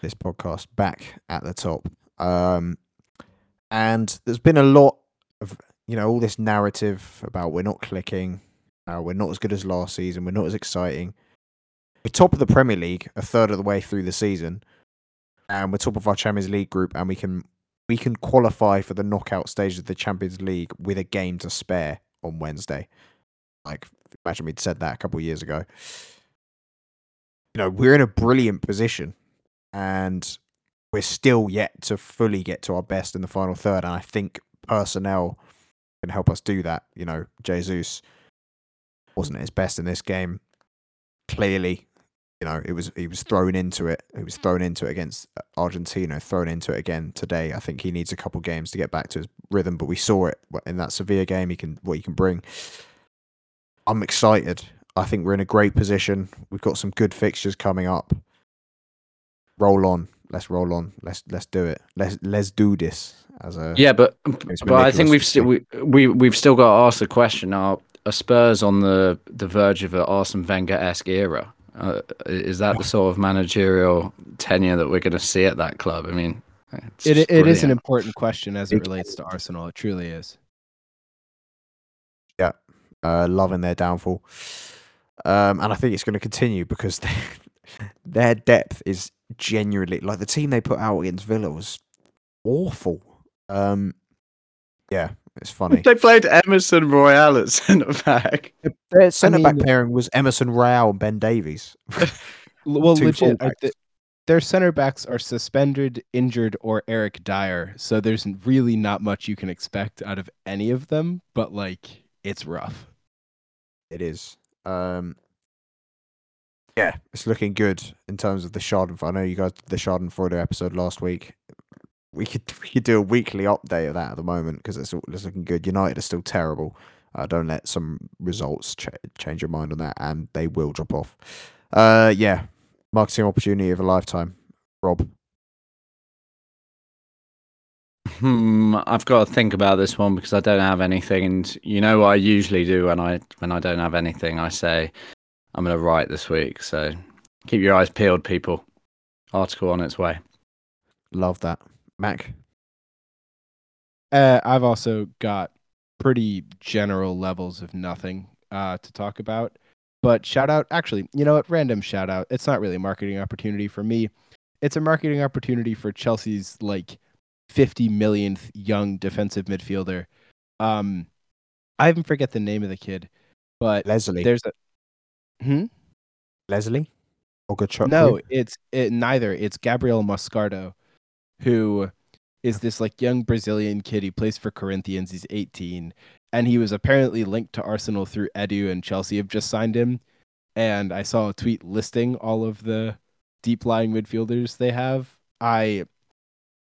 this podcast, back at the top. Um, and there's been a lot of you know all this narrative about we're not clicking, uh, we're not as good as last season, we're not as exciting. We're top of the Premier League, a third of the way through the season, and we're top of our Champions League group, and we can we can qualify for the knockout stage of the Champions League with a game to spare on Wednesday. Like, imagine we'd said that a couple of years ago. You know, we're in a brilliant position and we're still yet to fully get to our best in the final third. And I think personnel can help us do that. You know, Jesus wasn't his best in this game. Clearly, you know, it was he was mm. thrown into it. He was mm. thrown into it against uh, Argentina, thrown into it again today. I think he needs a couple games to get back to his rhythm, but we saw it in that Sevilla game. He can what he can bring. I'm excited. I think we're in a great position. We've got some good fixtures coming up. Roll on. Let's roll on. Let's let's do it. Let's let's do this. As a Yeah, but but I think we've still we, we we've still got to ask the question: Are, are Spurs on the the verge of an Arsene Wenger esque era? Uh, is that the sort of managerial tenure that we're going to see at that club? I mean, it's It, just it is an important question as it Big- relates to Arsenal. It truly is. Yeah, uh, loving their downfall. Um, and I think it's going to continue because they, their depth is genuinely like the team they put out against Villa was awful. Um, yeah, It's funny. They played Emerson Royal at centre back. Their centre back mean- pairing was Emerson Royal and Ben Davies. Well, Two legit, I their center backs are suspended, injured, or Eric Dier. So there's really not much you can expect out of any of them. But like, it's rough. It is. Um, yeah, it's looking good in terms of the Schadenfreude. I know you guys did the Schadenfreude episode last week. We could we could do a weekly update of that at the moment because it's, it's looking good. United are still terrible. Uh, don't let some results ch- change your mind on that, and they will drop off. Uh, yeah, marketing opportunity of a lifetime. Rob, Hmm, I've got to think about this one because I don't have anything, and you know what I usually do when I when I don't have anything, I say I'm going to write this week. So keep your eyes peeled, people. Article on its way. love that. Mac, Uh, I've also got pretty general levels of nothing uh, to talk about. But shout out, actually, you know what? Random shout out. It's not really a marketing opportunity for me. It's a marketing opportunity for Chelsea's like 50 millionth young defensive midfielder. Um, I even forget the name of the kid, but Lesley, there's a hmm? Lesley, Ugochukwu. No, it's it, neither. It's Gabriel Moscardo, who is this like young Brazilian kid. He plays for Corinthians. He's 18, and he was apparently linked to Arsenal through Edu, and Chelsea have just signed him. And I saw a tweet listing all of the deep lying midfielders they have. I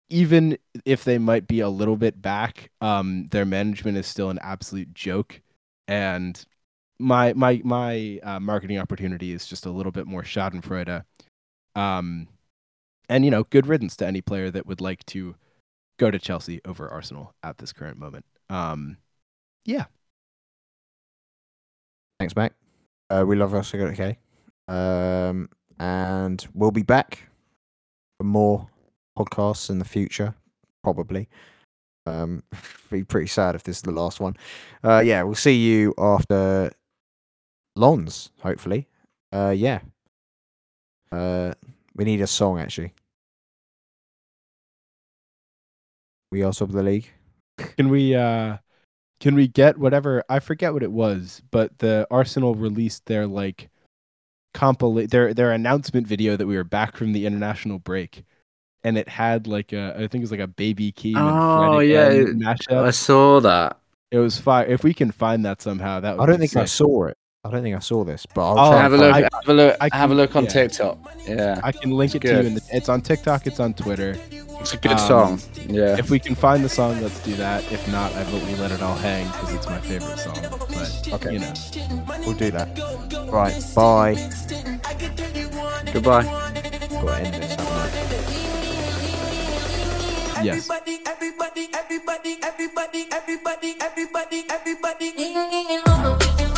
even if they might be a little bit back, um, their management is still an absolute joke. And my my my uh, marketing opportunity is just a little bit more Schadenfreude. Um, and you know, good riddance to any player that would like to go to Chelsea over Arsenal at this current moment. Um, yeah, Thanks, Mac. Uh, we love us. Okay. Um, and we'll be back for more podcasts in the future, probably. Um, be pretty sad if this is the last one. Uh, yeah, we'll see you after Lens, hopefully. Uh, yeah. Uh, we need a song actually. We also have the league. can we uh, can we get whatever? I forget what it was, but the Arsenal released their like compilate their their announcement video that we were back from the international break. And it had like a, I think it was like a baby key. Oh, yeah, again it- mashup. I saw that. It was fire. If we can find that somehow, that would I don't be think I saw it. I don't think I saw this, but I'll Oh, try have a look. I- have a look. I have a look on yeah. TikTok. Yeah, I can link it It's to you. In the, it's on TikTok. It's on Twitter. it's a good Um, song. Yeah. If we can find the song, let's do that. If not, I vote we let it all hang because it's my favorite song. But Okay. you know, We'll do that. Right. Bye. Goodbye. Got to end this. yes. Everybody, everybody, everybody, everybody, everybody, everybody, everybody. Everybody,